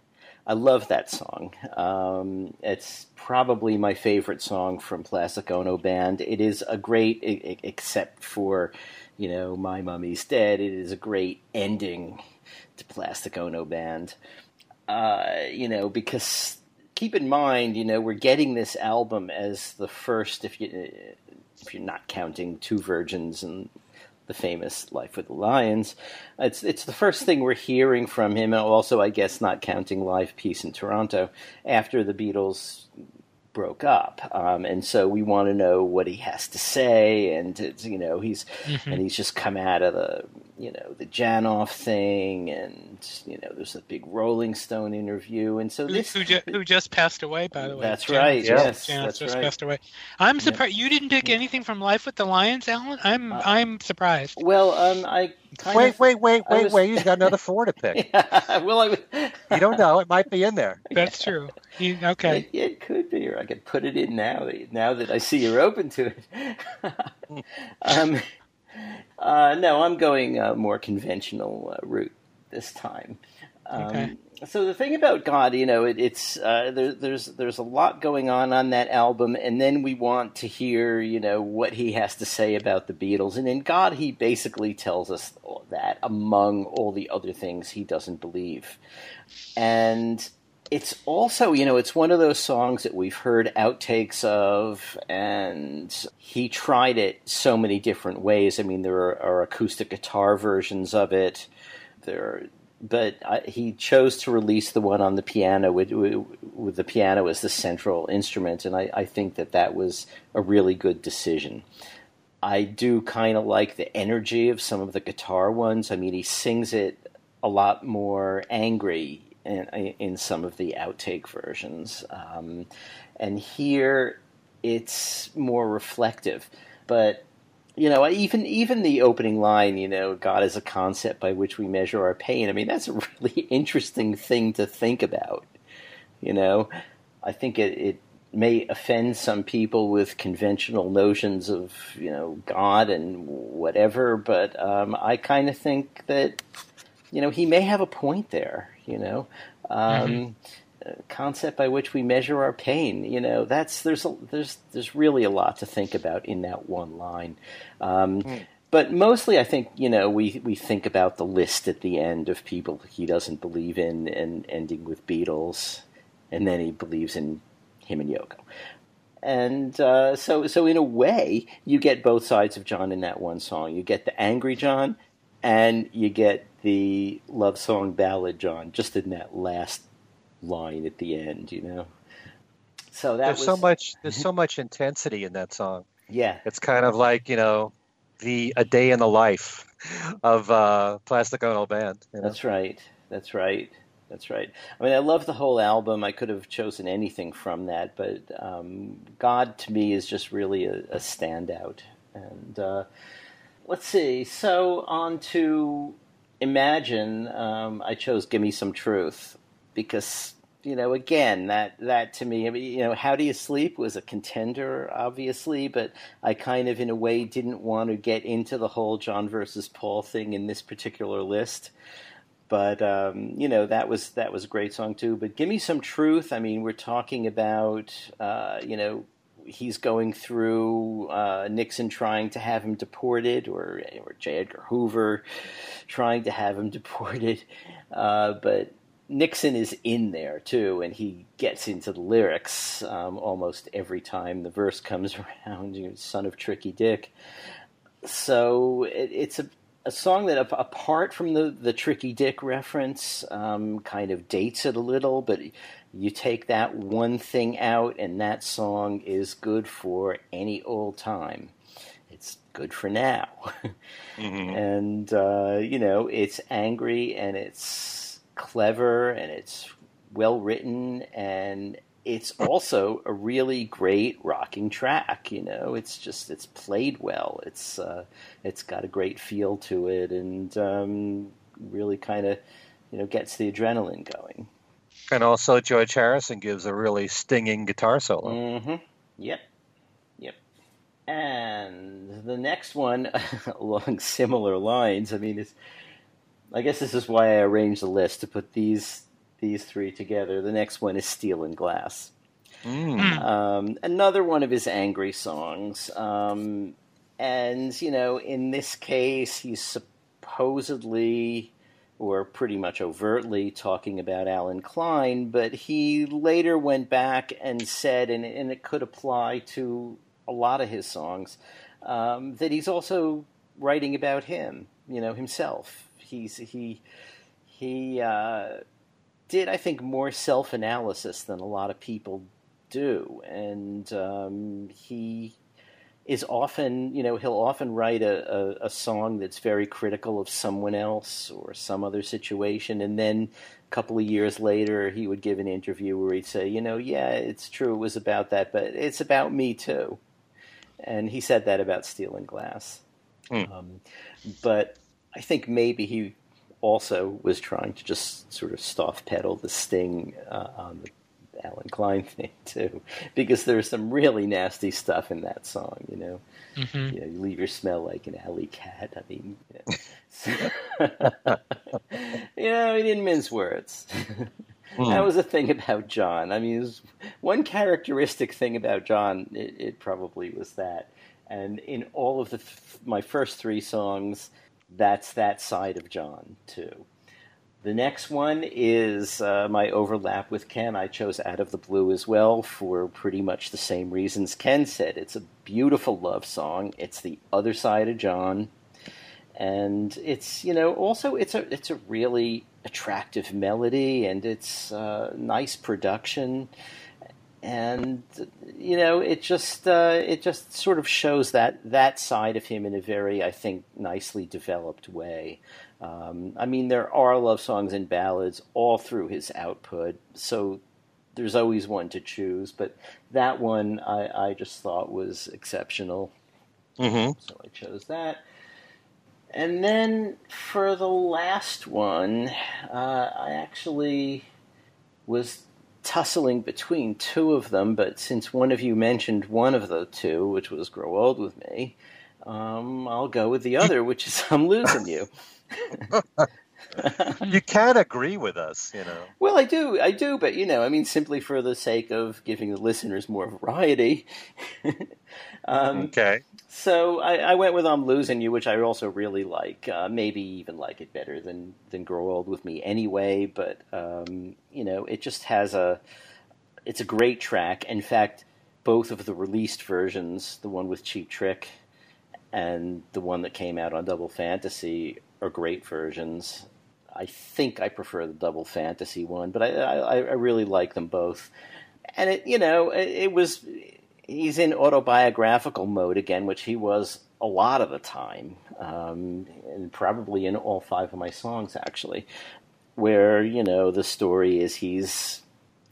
I love that song. Um, it's probably my favorite song from Plastic Ono Band. It is a great, except for, you know, My Mummy's Dead, it is a great ending to Plastic Ono Band. Uh, you know, because keep in mind, you know, we're getting this album as the first, if you if you're not counting Two Virgins and the famous Life with the Lions. It's it's the first thing we're hearing from him, and also, I guess, not counting Live Peace in Toronto after the Beatles broke up, um, and so we want to know what he has to say, and it's, you know he's Mhm. and he's just come out of the you know the Janov thing, and you know there's a big Rolling Stone interview, and so Who, this who, ju- who just passed away, by the way. That's Janet- right, yes, Janet that's just right. passed away. I'm surprised you didn't pick anything from Life with the Lions, Alan. I'm Uh, I'm surprised. well, um, I kind Wait, of, wait, wait, I wait, was- wait. He's got another four to pick. well, I You don't know. It might be in there. That's true. You, okay. It, it could be, or I could put it in now. that- Now that I see you're open to it. um, uh, no, I'm going a more conventional uh, route this time. Um, Okay. So the thing about God, you know, it, it's uh, there, there's there's a lot going on on that album, and then we want to hear, you know, what he has to say about the Beatles. And in God, he basically tells us that among all the other things he doesn't believe, and it's also, you know, it's one of those songs that we've heard outtakes of, and he tried it so many different ways. I mean, there are, are acoustic guitar versions of it. There, but he chose to release the one on the piano with, with, with the piano as the central instrument, and I, I think that that was a really good decision. I do kind of like the energy of some of the guitar ones. I mean, he sings it a lot more angry in, in some of the outtake versions. Um, and here it's more reflective. But, you know, even even the opening line, you know, God is a concept by which we measure our pain. I mean, that's a really interesting thing to think about. You know, I think it, it may offend some people with conventional notions of, you know, God and whatever, but um, I kind of think that, you know, he may have a point there, you know. Um, uh, Concept by which we measure our pain, you know, that's there's a, there's there's really a lot to think about in that one line. Um, But mostly, I think you know we we think about the list at the end of people he doesn't believe in, and ending with Beatles, and then he believes in him and Yoko. And uh, so, so in a way, you get both sides of John in that one song. You get the angry John, and you get the love song ballad, John, just in that last line at the end, you know. So that there's was so much there's so much intensity in that song. yeah, It's kind of like you know the a day in the life of uh, Plastic Ono Band. You know? that's right. That's right. That's right. I mean, I love the whole album. I could have chosen anything from that, but um, God to me is just really a, a standout. And uh, let's see. So on to Imagine. Um, I chose "Give Me Some Truth" because you know, again, that that to me, I mean, you know, "How Do You Sleep" was a contender, obviously, but I kind of, in a way, didn't want to get into the whole John versus Paul thing in this particular list but um, you know that was that was a great song too. But give me some truth. I mean, we're talking about uh, you know he's going through uh, Nixon trying to have him deported, or or J. Edgar Hoover trying to have him deported, uh, but. Nixon is in there too, and he gets into the lyrics um, almost every time the verse comes around. You know, son of Tricky Dick. So it, it's a a song that, apart from the, the Tricky Dick reference, um, kind of dates it a little, but you take that one thing out, and that song is good for any old time. It's good for now. Mhm. and, uh, you know, it's angry and it's clever and it's well written and it's also a really great rocking track. You know, it's just it's played well. It's uh, it's got a great feel to it, and um, really kind of you know gets the adrenaline going. And also George Harrison gives a really stinging guitar solo. Mm-hmm. Yep. Yep. And the next one along similar lines. I mean, it's. I guess this is why I arranged the list to put these these three together. The next one is Steel and Glass. Mm. Um, another one of his angry songs. Um, and, you know, in this case, he's supposedly or pretty much overtly talking about Allen Klein, but he later went back and said, and, and it could apply to a lot of his songs, um, that he's also writing about him, you know, himself. He's he he uh, did, I think, more self analysis than a lot of people do, and um, he is often, you know, he'll often write a, a, a, song that's very critical of someone else or some other situation, and then a couple of years later, he would give an interview where he'd say, you know, yeah, it's true, it was about that, but it's about me too. And he said that about Steel and Glass. Hmm. Um, but I think maybe he also was trying to just sort of soft pedal the sting uh, on the Allen Klein thing too, because there's some really nasty stuff in that song. You know, Mhm. you know, you leave your smell like an alley cat. I mean, you know, you know he didn't mince words. That was the thing about John. I mean, it was one characteristic thing about John. It, it probably was that, and in all of the th- my first three songs, that's that side of John too. The next one is uh, my overlap with Ken. I chose Out of the Blue as well for pretty much the same reasons Ken said. It's a beautiful love song. It's the other side of John, and it's you know also it's a it's a really attractive melody and it's uh, nice production and you know it just uh, it just sort of shows that that side of him in a very I think nicely developed way. Um, I mean, there are love songs and ballads all through his output, so there's always one to choose. But that one I, I just thought was exceptional, hmm so I chose that. And then for the last one, uh, I actually was tussling between two of them, but since one of you mentioned one of the two, which was Grow Old with Me, um, I'll go with the other, which is I'm Losing You. You can't agree with us, you know. Well, I do, I do, but you know, I mean, simply for the sake of giving the listeners more variety. um, Okay. So I, I went with "I'm Losing You," which I also really like. Uh, maybe even like it better than than "Grow Old with Me" anyway. But um, you know, it just has a. It's a great track. In fact, both of the released versions, the one with Cheap Trick and the one that came out on Double Fantasy, are great versions. I think I prefer the double fantasy one, but I, I, I really like them both. And it, you know, it, it was he's in autobiographical mode again, which he was a lot of the time, um, and probably in all five of my songs actually, where you know the story is he's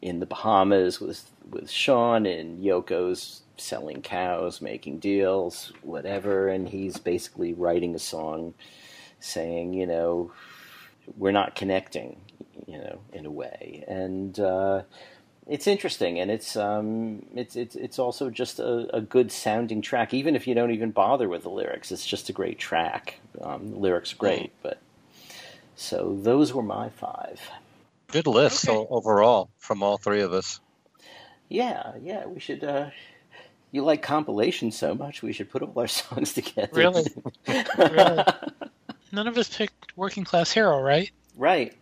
in the Bahamas with with Sean and Yoko's selling cows, making deals, whatever, and he's basically writing a song saying, you know, we're not connecting, you know, in a way, and uh, it's interesting, and it's um, it's it's it's also just a, a, good sounding track, even if you don't even bother with the lyrics. It's just a great track. Um, the lyrics are great, but so those were my five. Good list okay. overall from all three of us. Yeah, yeah, we should. Uh, you like compilations so much, we should put all our songs together. Really? really? None of us picked Working Class Hero, right? Right.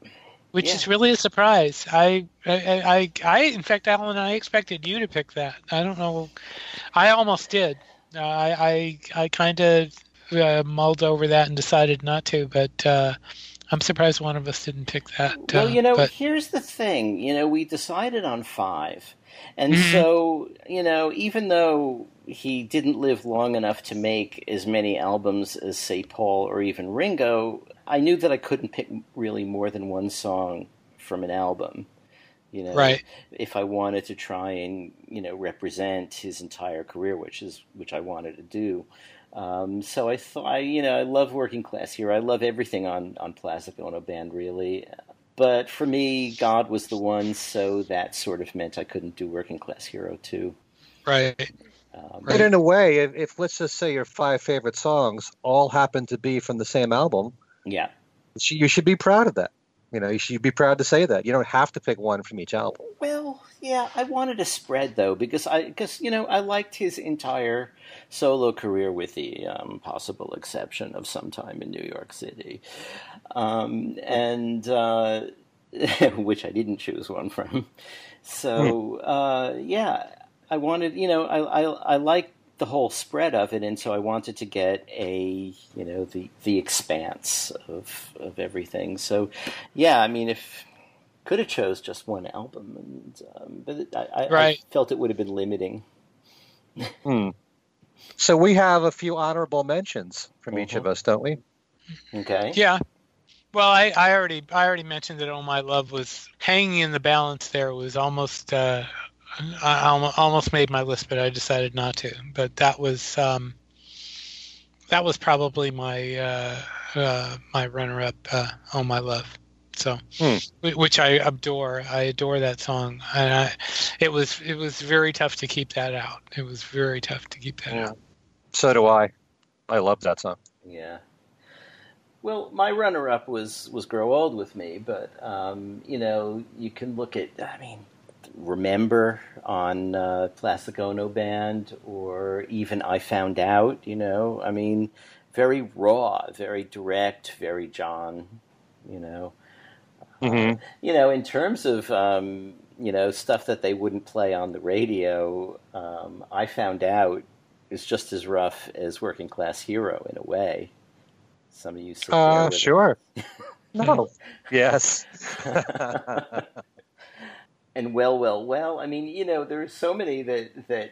Which yeah. is really a surprise. I, I, I, I, in fact, Alan, I expected you to pick that. I don't know. I almost did. Uh, I, I, I kind of uh, mulled over that and decided not to, but uh, I'm surprised one of us didn't pick that. Well, you know, but... here's the thing. You know, we decided on five and mm-hmm. so, you know, even though he didn't live long enough to make as many albums as, say, Paul or even Ringo, I knew that I couldn't pick really more than one song from an album. You know, right. if I wanted to try and you know represent his entire career, which is which I wanted to do, um, so I thought, you know, I love Working Class Hero. I love everything on on Plastic Ono Band, really. But for me, God was the one, so that sort of meant I couldn't do Working Class Hero too. Right. Um, but in a way, if, if, let's just say your five favorite songs all happen to be from the same album, yeah, you should be proud of that. You know, you should be proud to say that. You don't have to pick one from each album. Well, yeah, I wanted a spread though because I because you know I liked his entire solo career with the um, possible exception of some time in New York City, um, and uh, which I didn't choose one from. So hmm. uh, yeah, I wanted you know I I, I like the whole spread of it, and so I wanted to get a you know the the expanse of of everything. So yeah, I mean if could have chose just one album, and um, but I, right. I, felt it would have been limiting. hmm. So we have a few honorable mentions from mm-hmm. each of mm-hmm. us, don't we? Okay. Yeah. Well, I, I already I already mentioned that "Oh My Love" was hanging in the balance. There was almost uh, I almost made my list, but I decided not to. But that was um, that was probably my uh, uh, my runner-up. Uh, "Oh My Love." So, hmm. which I adore. I adore that song, and I, it was it was very tough to keep that out. It was very tough to keep that yeah. out. So do I. I love that song. Yeah. Well, my runner-up was was "Grow Old with Me," but um, you know, you can look at. I mean, remember on uh, Plastic Ono Band, or even I Found Out. You know, I mean, very raw, very direct, very John. You know. Mm-hmm. you know, in terms of um, you know stuff that they wouldn't play on the radio, um, I found out is just as rough as Working Class Hero in a way. Some of you, uh, sure. no, yes. and well, well, well. I mean, you know, there are so many that that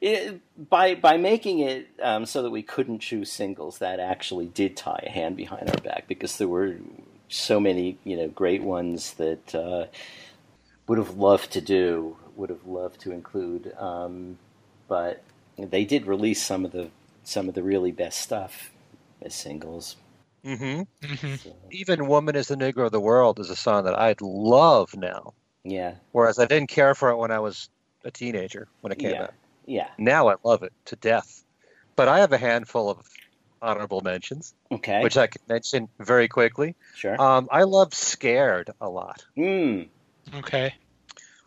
it, by by making it um, so that we couldn't choose singles, that actually did tie a hand behind our back because there were so many you know great ones that uh, would have loved to do, would have loved to include, um, but they did release some of the some of the really best stuff as singles. Mm-hmm. Mm-hmm. So. Even "Woman Is the Negro of the World" is a song that I'd love now. Yeah. Whereas I didn't care for it when I was a teenager when it came yeah. out. Yeah. Now I love it to death. But I have a handful of honorable mentions. Okay. Which I can mention very quickly. Sure. Um, I love Scared a lot. Mm. Okay.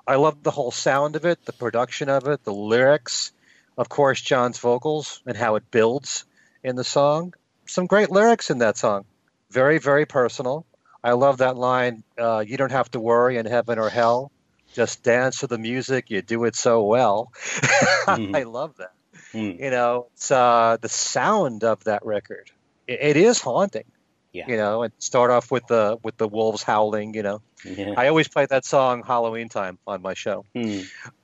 I love the whole sound of it, the production of it, the lyrics, of course, John's vocals and how it builds in the song. Some great lyrics in that song. Very, very personal. I love that line uh, You don't have to worry in heaven or hell. Just dance to the music. You do it so well. mm I love that. Mm. You know, it's uh, the sound of that record. It, it is haunting. Yeah. You know, and start off with the with the wolves howling. You know, Yeah. I always play that song Halloween time on my show. Hmm.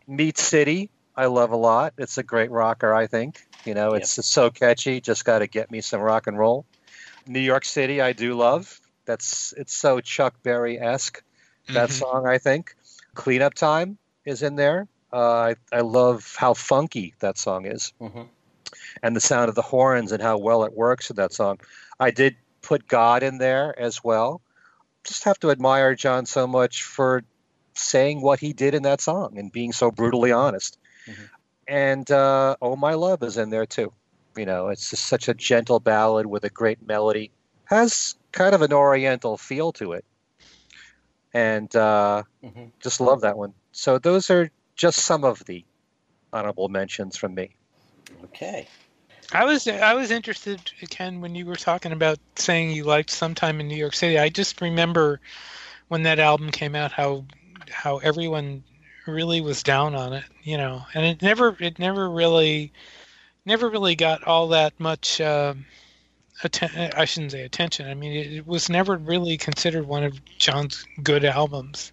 Meat City, I love a lot. It's a great rocker, I think. You know, it's, it's so catchy. Just got to get me some rock and roll. New York City, I do love. That's it's so Chuck Berry esque. That Mhm. song, I think. Cleanup Time is in there. Uh, I I love how funky that song is, Mhm. and the sound of the horns and how well it works in that song. I did put God in there as well. Just have to admire John so much for saying what he did in that song and being so brutally honest. Mhm. And uh, Oh My Love is in there too. You know, it's just such a gentle ballad with a great melody. Has kind of an oriental feel to it. And uh, Mhm. just love that one. So those are just some of the honorable mentions from me. Okay. I was I was interested, Ken, when you were talking about saying you liked "Sometime in New York City." I just remember when that album came out, how how everyone really was down on it, you know, and it never it never really never really got all that much. Uh, atten- I shouldn't say attention. I mean, it, it was never really considered one of John's good albums.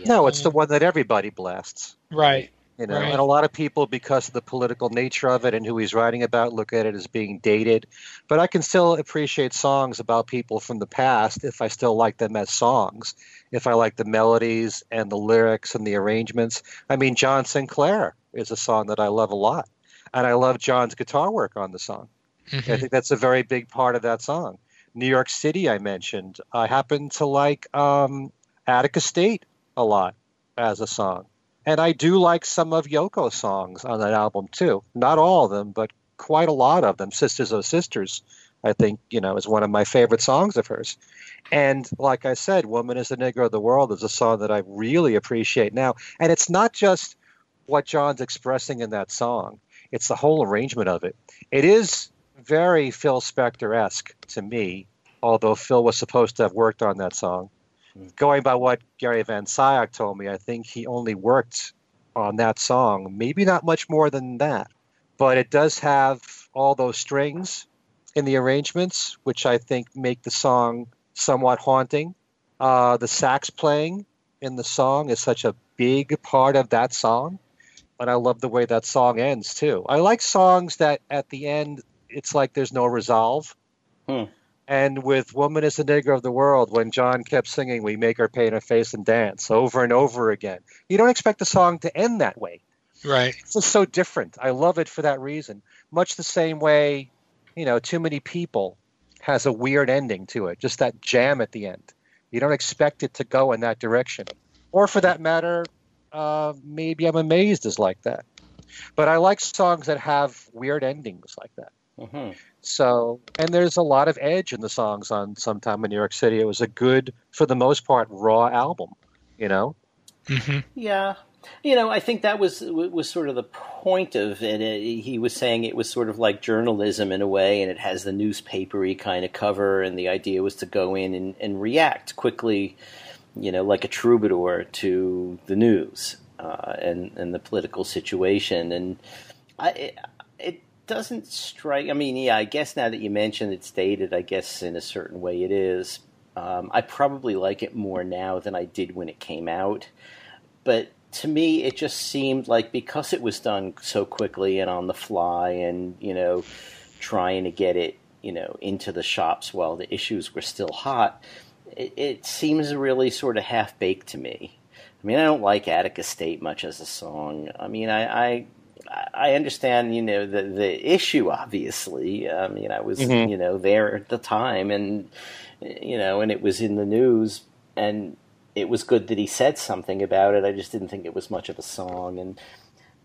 Yeah. No, it's the one that everybody blasts. Right. You know, Right. and a lot of people, because of the political nature of it and who he's writing about, look at it as being dated. But I can still appreciate songs about people from the past if I still like them as songs, if I like the melodies and the lyrics and the arrangements. I mean, John Sinclair is a song that I love a lot, and I love John's guitar work on the song. I Mhm. think that's a very big part of that song. New York City, I mentioned. I happen to like um, Attica State a lot as a song. And I do like some of Yoko's songs on that album too. Not all of them, but quite a lot of them. Sisters O Sisters, I think, you know, is one of my favorite songs of hers. And like I said, Woman is the Negro of the World is a song that I really appreciate now. And it's not just what John's expressing in that song, it's the whole arrangement of it. It is very Phil Spector esque to me, although Phil was supposed to have worked on that song. Going by what Gary Van Scyoc told me, I think he only worked on that song, maybe not much more than that. But it does have all those strings in the arrangements, which I think make the song somewhat haunting. Uh, the sax playing in the song is such a big part of that song. And I love the way that song ends too. I like songs that at the end it's like there's no resolve. Hmm. And with Woman is the Nigger of the World, when John kept singing, We Make Her Paint Her Face and Dance over and over again, you don't expect the song to end that way. Right. It's just so different. I love it for that reason. Much the same way, you know, Too Many People has a weird ending to it, just that jam at the end. You don't expect it to go in that direction. Or for that matter, uh, maybe I'm amazed is like that. But I like songs that have weird endings like that. Mhm. So, and there's a lot of edge in the songs on Sometime in New York City. It was a good, for the most part, raw album, you know? hmm Yeah, you know, I think that was was sort of the point of it. Uh, He was saying it was sort of like journalism in a way, and it has the newspapery kind of cover, and the idea was to go in and, and react quickly, you know, like a troubadour to the news uh, and and the political situation. And I, it, it doesn't strike. I mean, yeah, I guess now that you mention it's dated, I guess in a certain way it is. Um, I probably like it more now than I did when it came out but to me it just seemed like because it was done so quickly and on the fly and you know trying to get it you know into the shops while the issues were still hot it, it seems really sort of half baked to me i mean i don't like attica state much as a song i mean i i I understand, you know, the the issue. Obviously, I mean, I was, Mhm. you know, there at the time, and you know, and it was in the news, and it was good that he said something about it. I just didn't think it was much of a song, and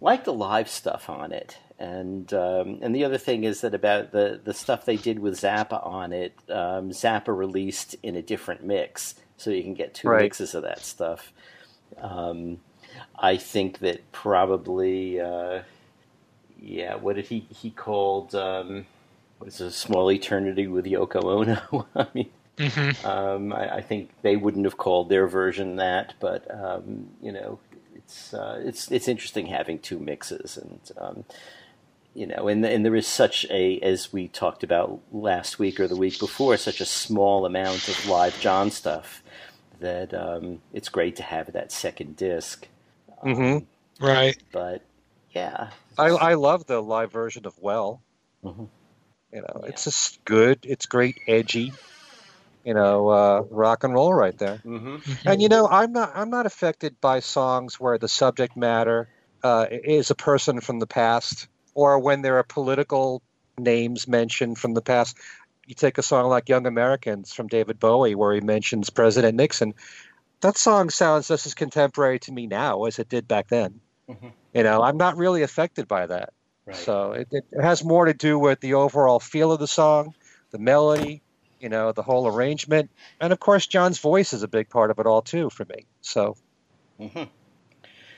like the live stuff on it. And um, and the other thing is that about the the stuff they did with Zappa on it, um, Zappa released in a different mix, so you can get two Right. mixes of that stuff. Um, I think that probably, uh, yeah. What did he he called? Um, what is a small eternity with Yoko Ono? I mean. hmm Um, I, I think they wouldn't have called their version that, but um, you know, it's uh, it's it's interesting having two mixes, and um, you know, and and there is such a as we talked about last week or the week before, such a small amount of live John stuff that um, it's great to have that second disc. Mm-hmm. Um, right. But yeah, I I love the live version of Well. Mm-hmm. You know, yeah. it's just good. It's great, edgy. You know, uh, rock and roll right there. Mm-hmm. And you know, I'm not I'm not affected by songs where the subject matter uh, is a person from the past, or when there are political names mentioned from the past. You take a song like "Young Americans" from David Bowie, where he mentions President Nixon. That song sounds just as contemporary to me now as it did back then. Mm-hmm. You know, I'm not really affected by that. Right. So it, it has more to do with the overall feel of the song, the melody, you know, the whole arrangement, and of course, John's voice is a big part of it all too for me. So, mm-hmm.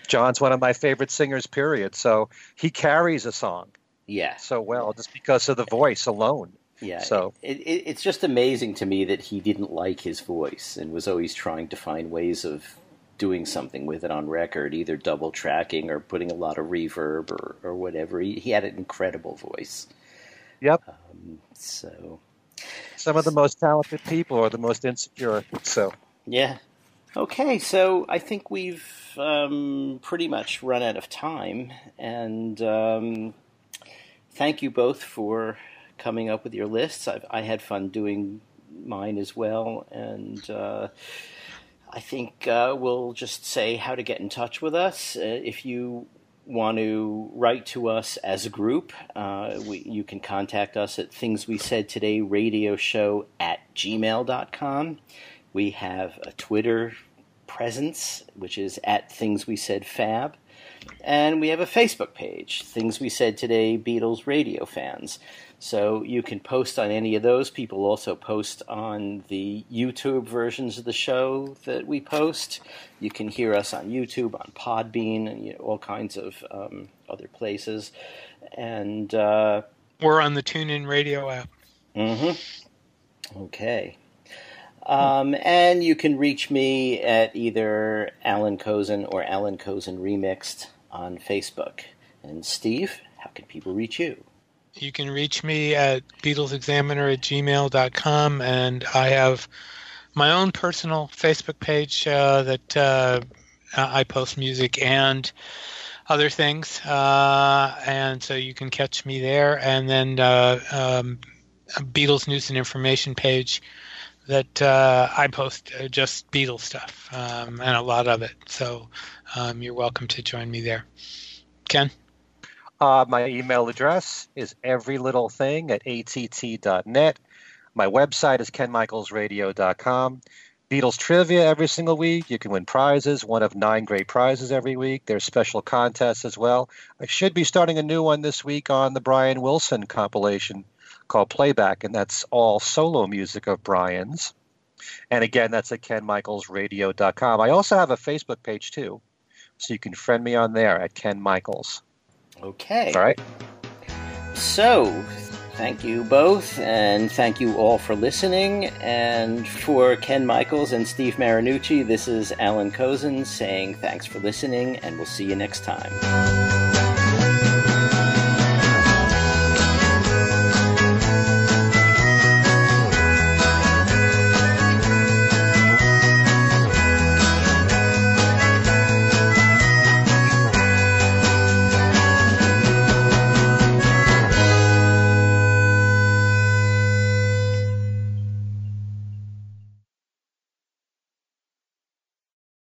John's one of my favorite singers. Period. So he carries a song, yeah, so well just because of the voice alone. Yeah, so it, it, it's just amazing to me that he didn't like his voice and was always trying to find ways of doing something with it on record, either double tracking or putting a lot of reverb or, or whatever. He, he had an incredible voice. Yep. Um, so some of the most talented people are the most insecure. So yeah. Okay, so I think we've um, pretty much run out of time, and um, thank you both for coming up with your lists. I've, I had fun doing mine as well, and. Uh, I think uh, we'll just say how to get in touch with us. Uh, if you want to write to us as a group, uh, we, you can contact us at Things We Said Today Radio Show at gmail.com. We have a Twitter presence, which is at Things We Said Fab. And we have a Facebook page, Things We Said Today Beatles Radio Fans. So you can post on any of those. People also post on the YouTube versions of the show that we post. You can hear us on YouTube, on Podbean, and you know, all kinds of um, other places. And uh, we're on the TuneIn Radio app. Mm-hmm. Okay. Um, and you can reach me at either Alan Kozinn or Alan Kozinn Remixed on Facebook. And Steve, how can people reach you? You can reach me at BeatlesExaminer at gmail.com, and I have my own personal Facebook page uh, that uh, I post music and other things, uh, and so you can catch me there. And then uh, um, Beatles news and information page that uh, I post uh, just Beatles stuff um, and a lot of it. So um, you're welcome to join me there. Ken? Uh, my email address is everylittlething at att.net. My website is kenmichaelsradio.com. Beatles trivia every single week. You can win prizes, one of nine great prizes every week. There's special contests as well. I should be starting a new one this week on the Brian Wilson compilation called Playback, and that's all solo music of Brian's. And again, that's at kenmichaelsradio.com. I also have a Facebook page too, so you can friend me on there at Ken Michaels. Okay. All right. So, thank you both, and thank you all for listening. And for Ken Michaels and Steve Marinucci, this is Alan Kozinn saying thanks for listening, and we'll see you next time.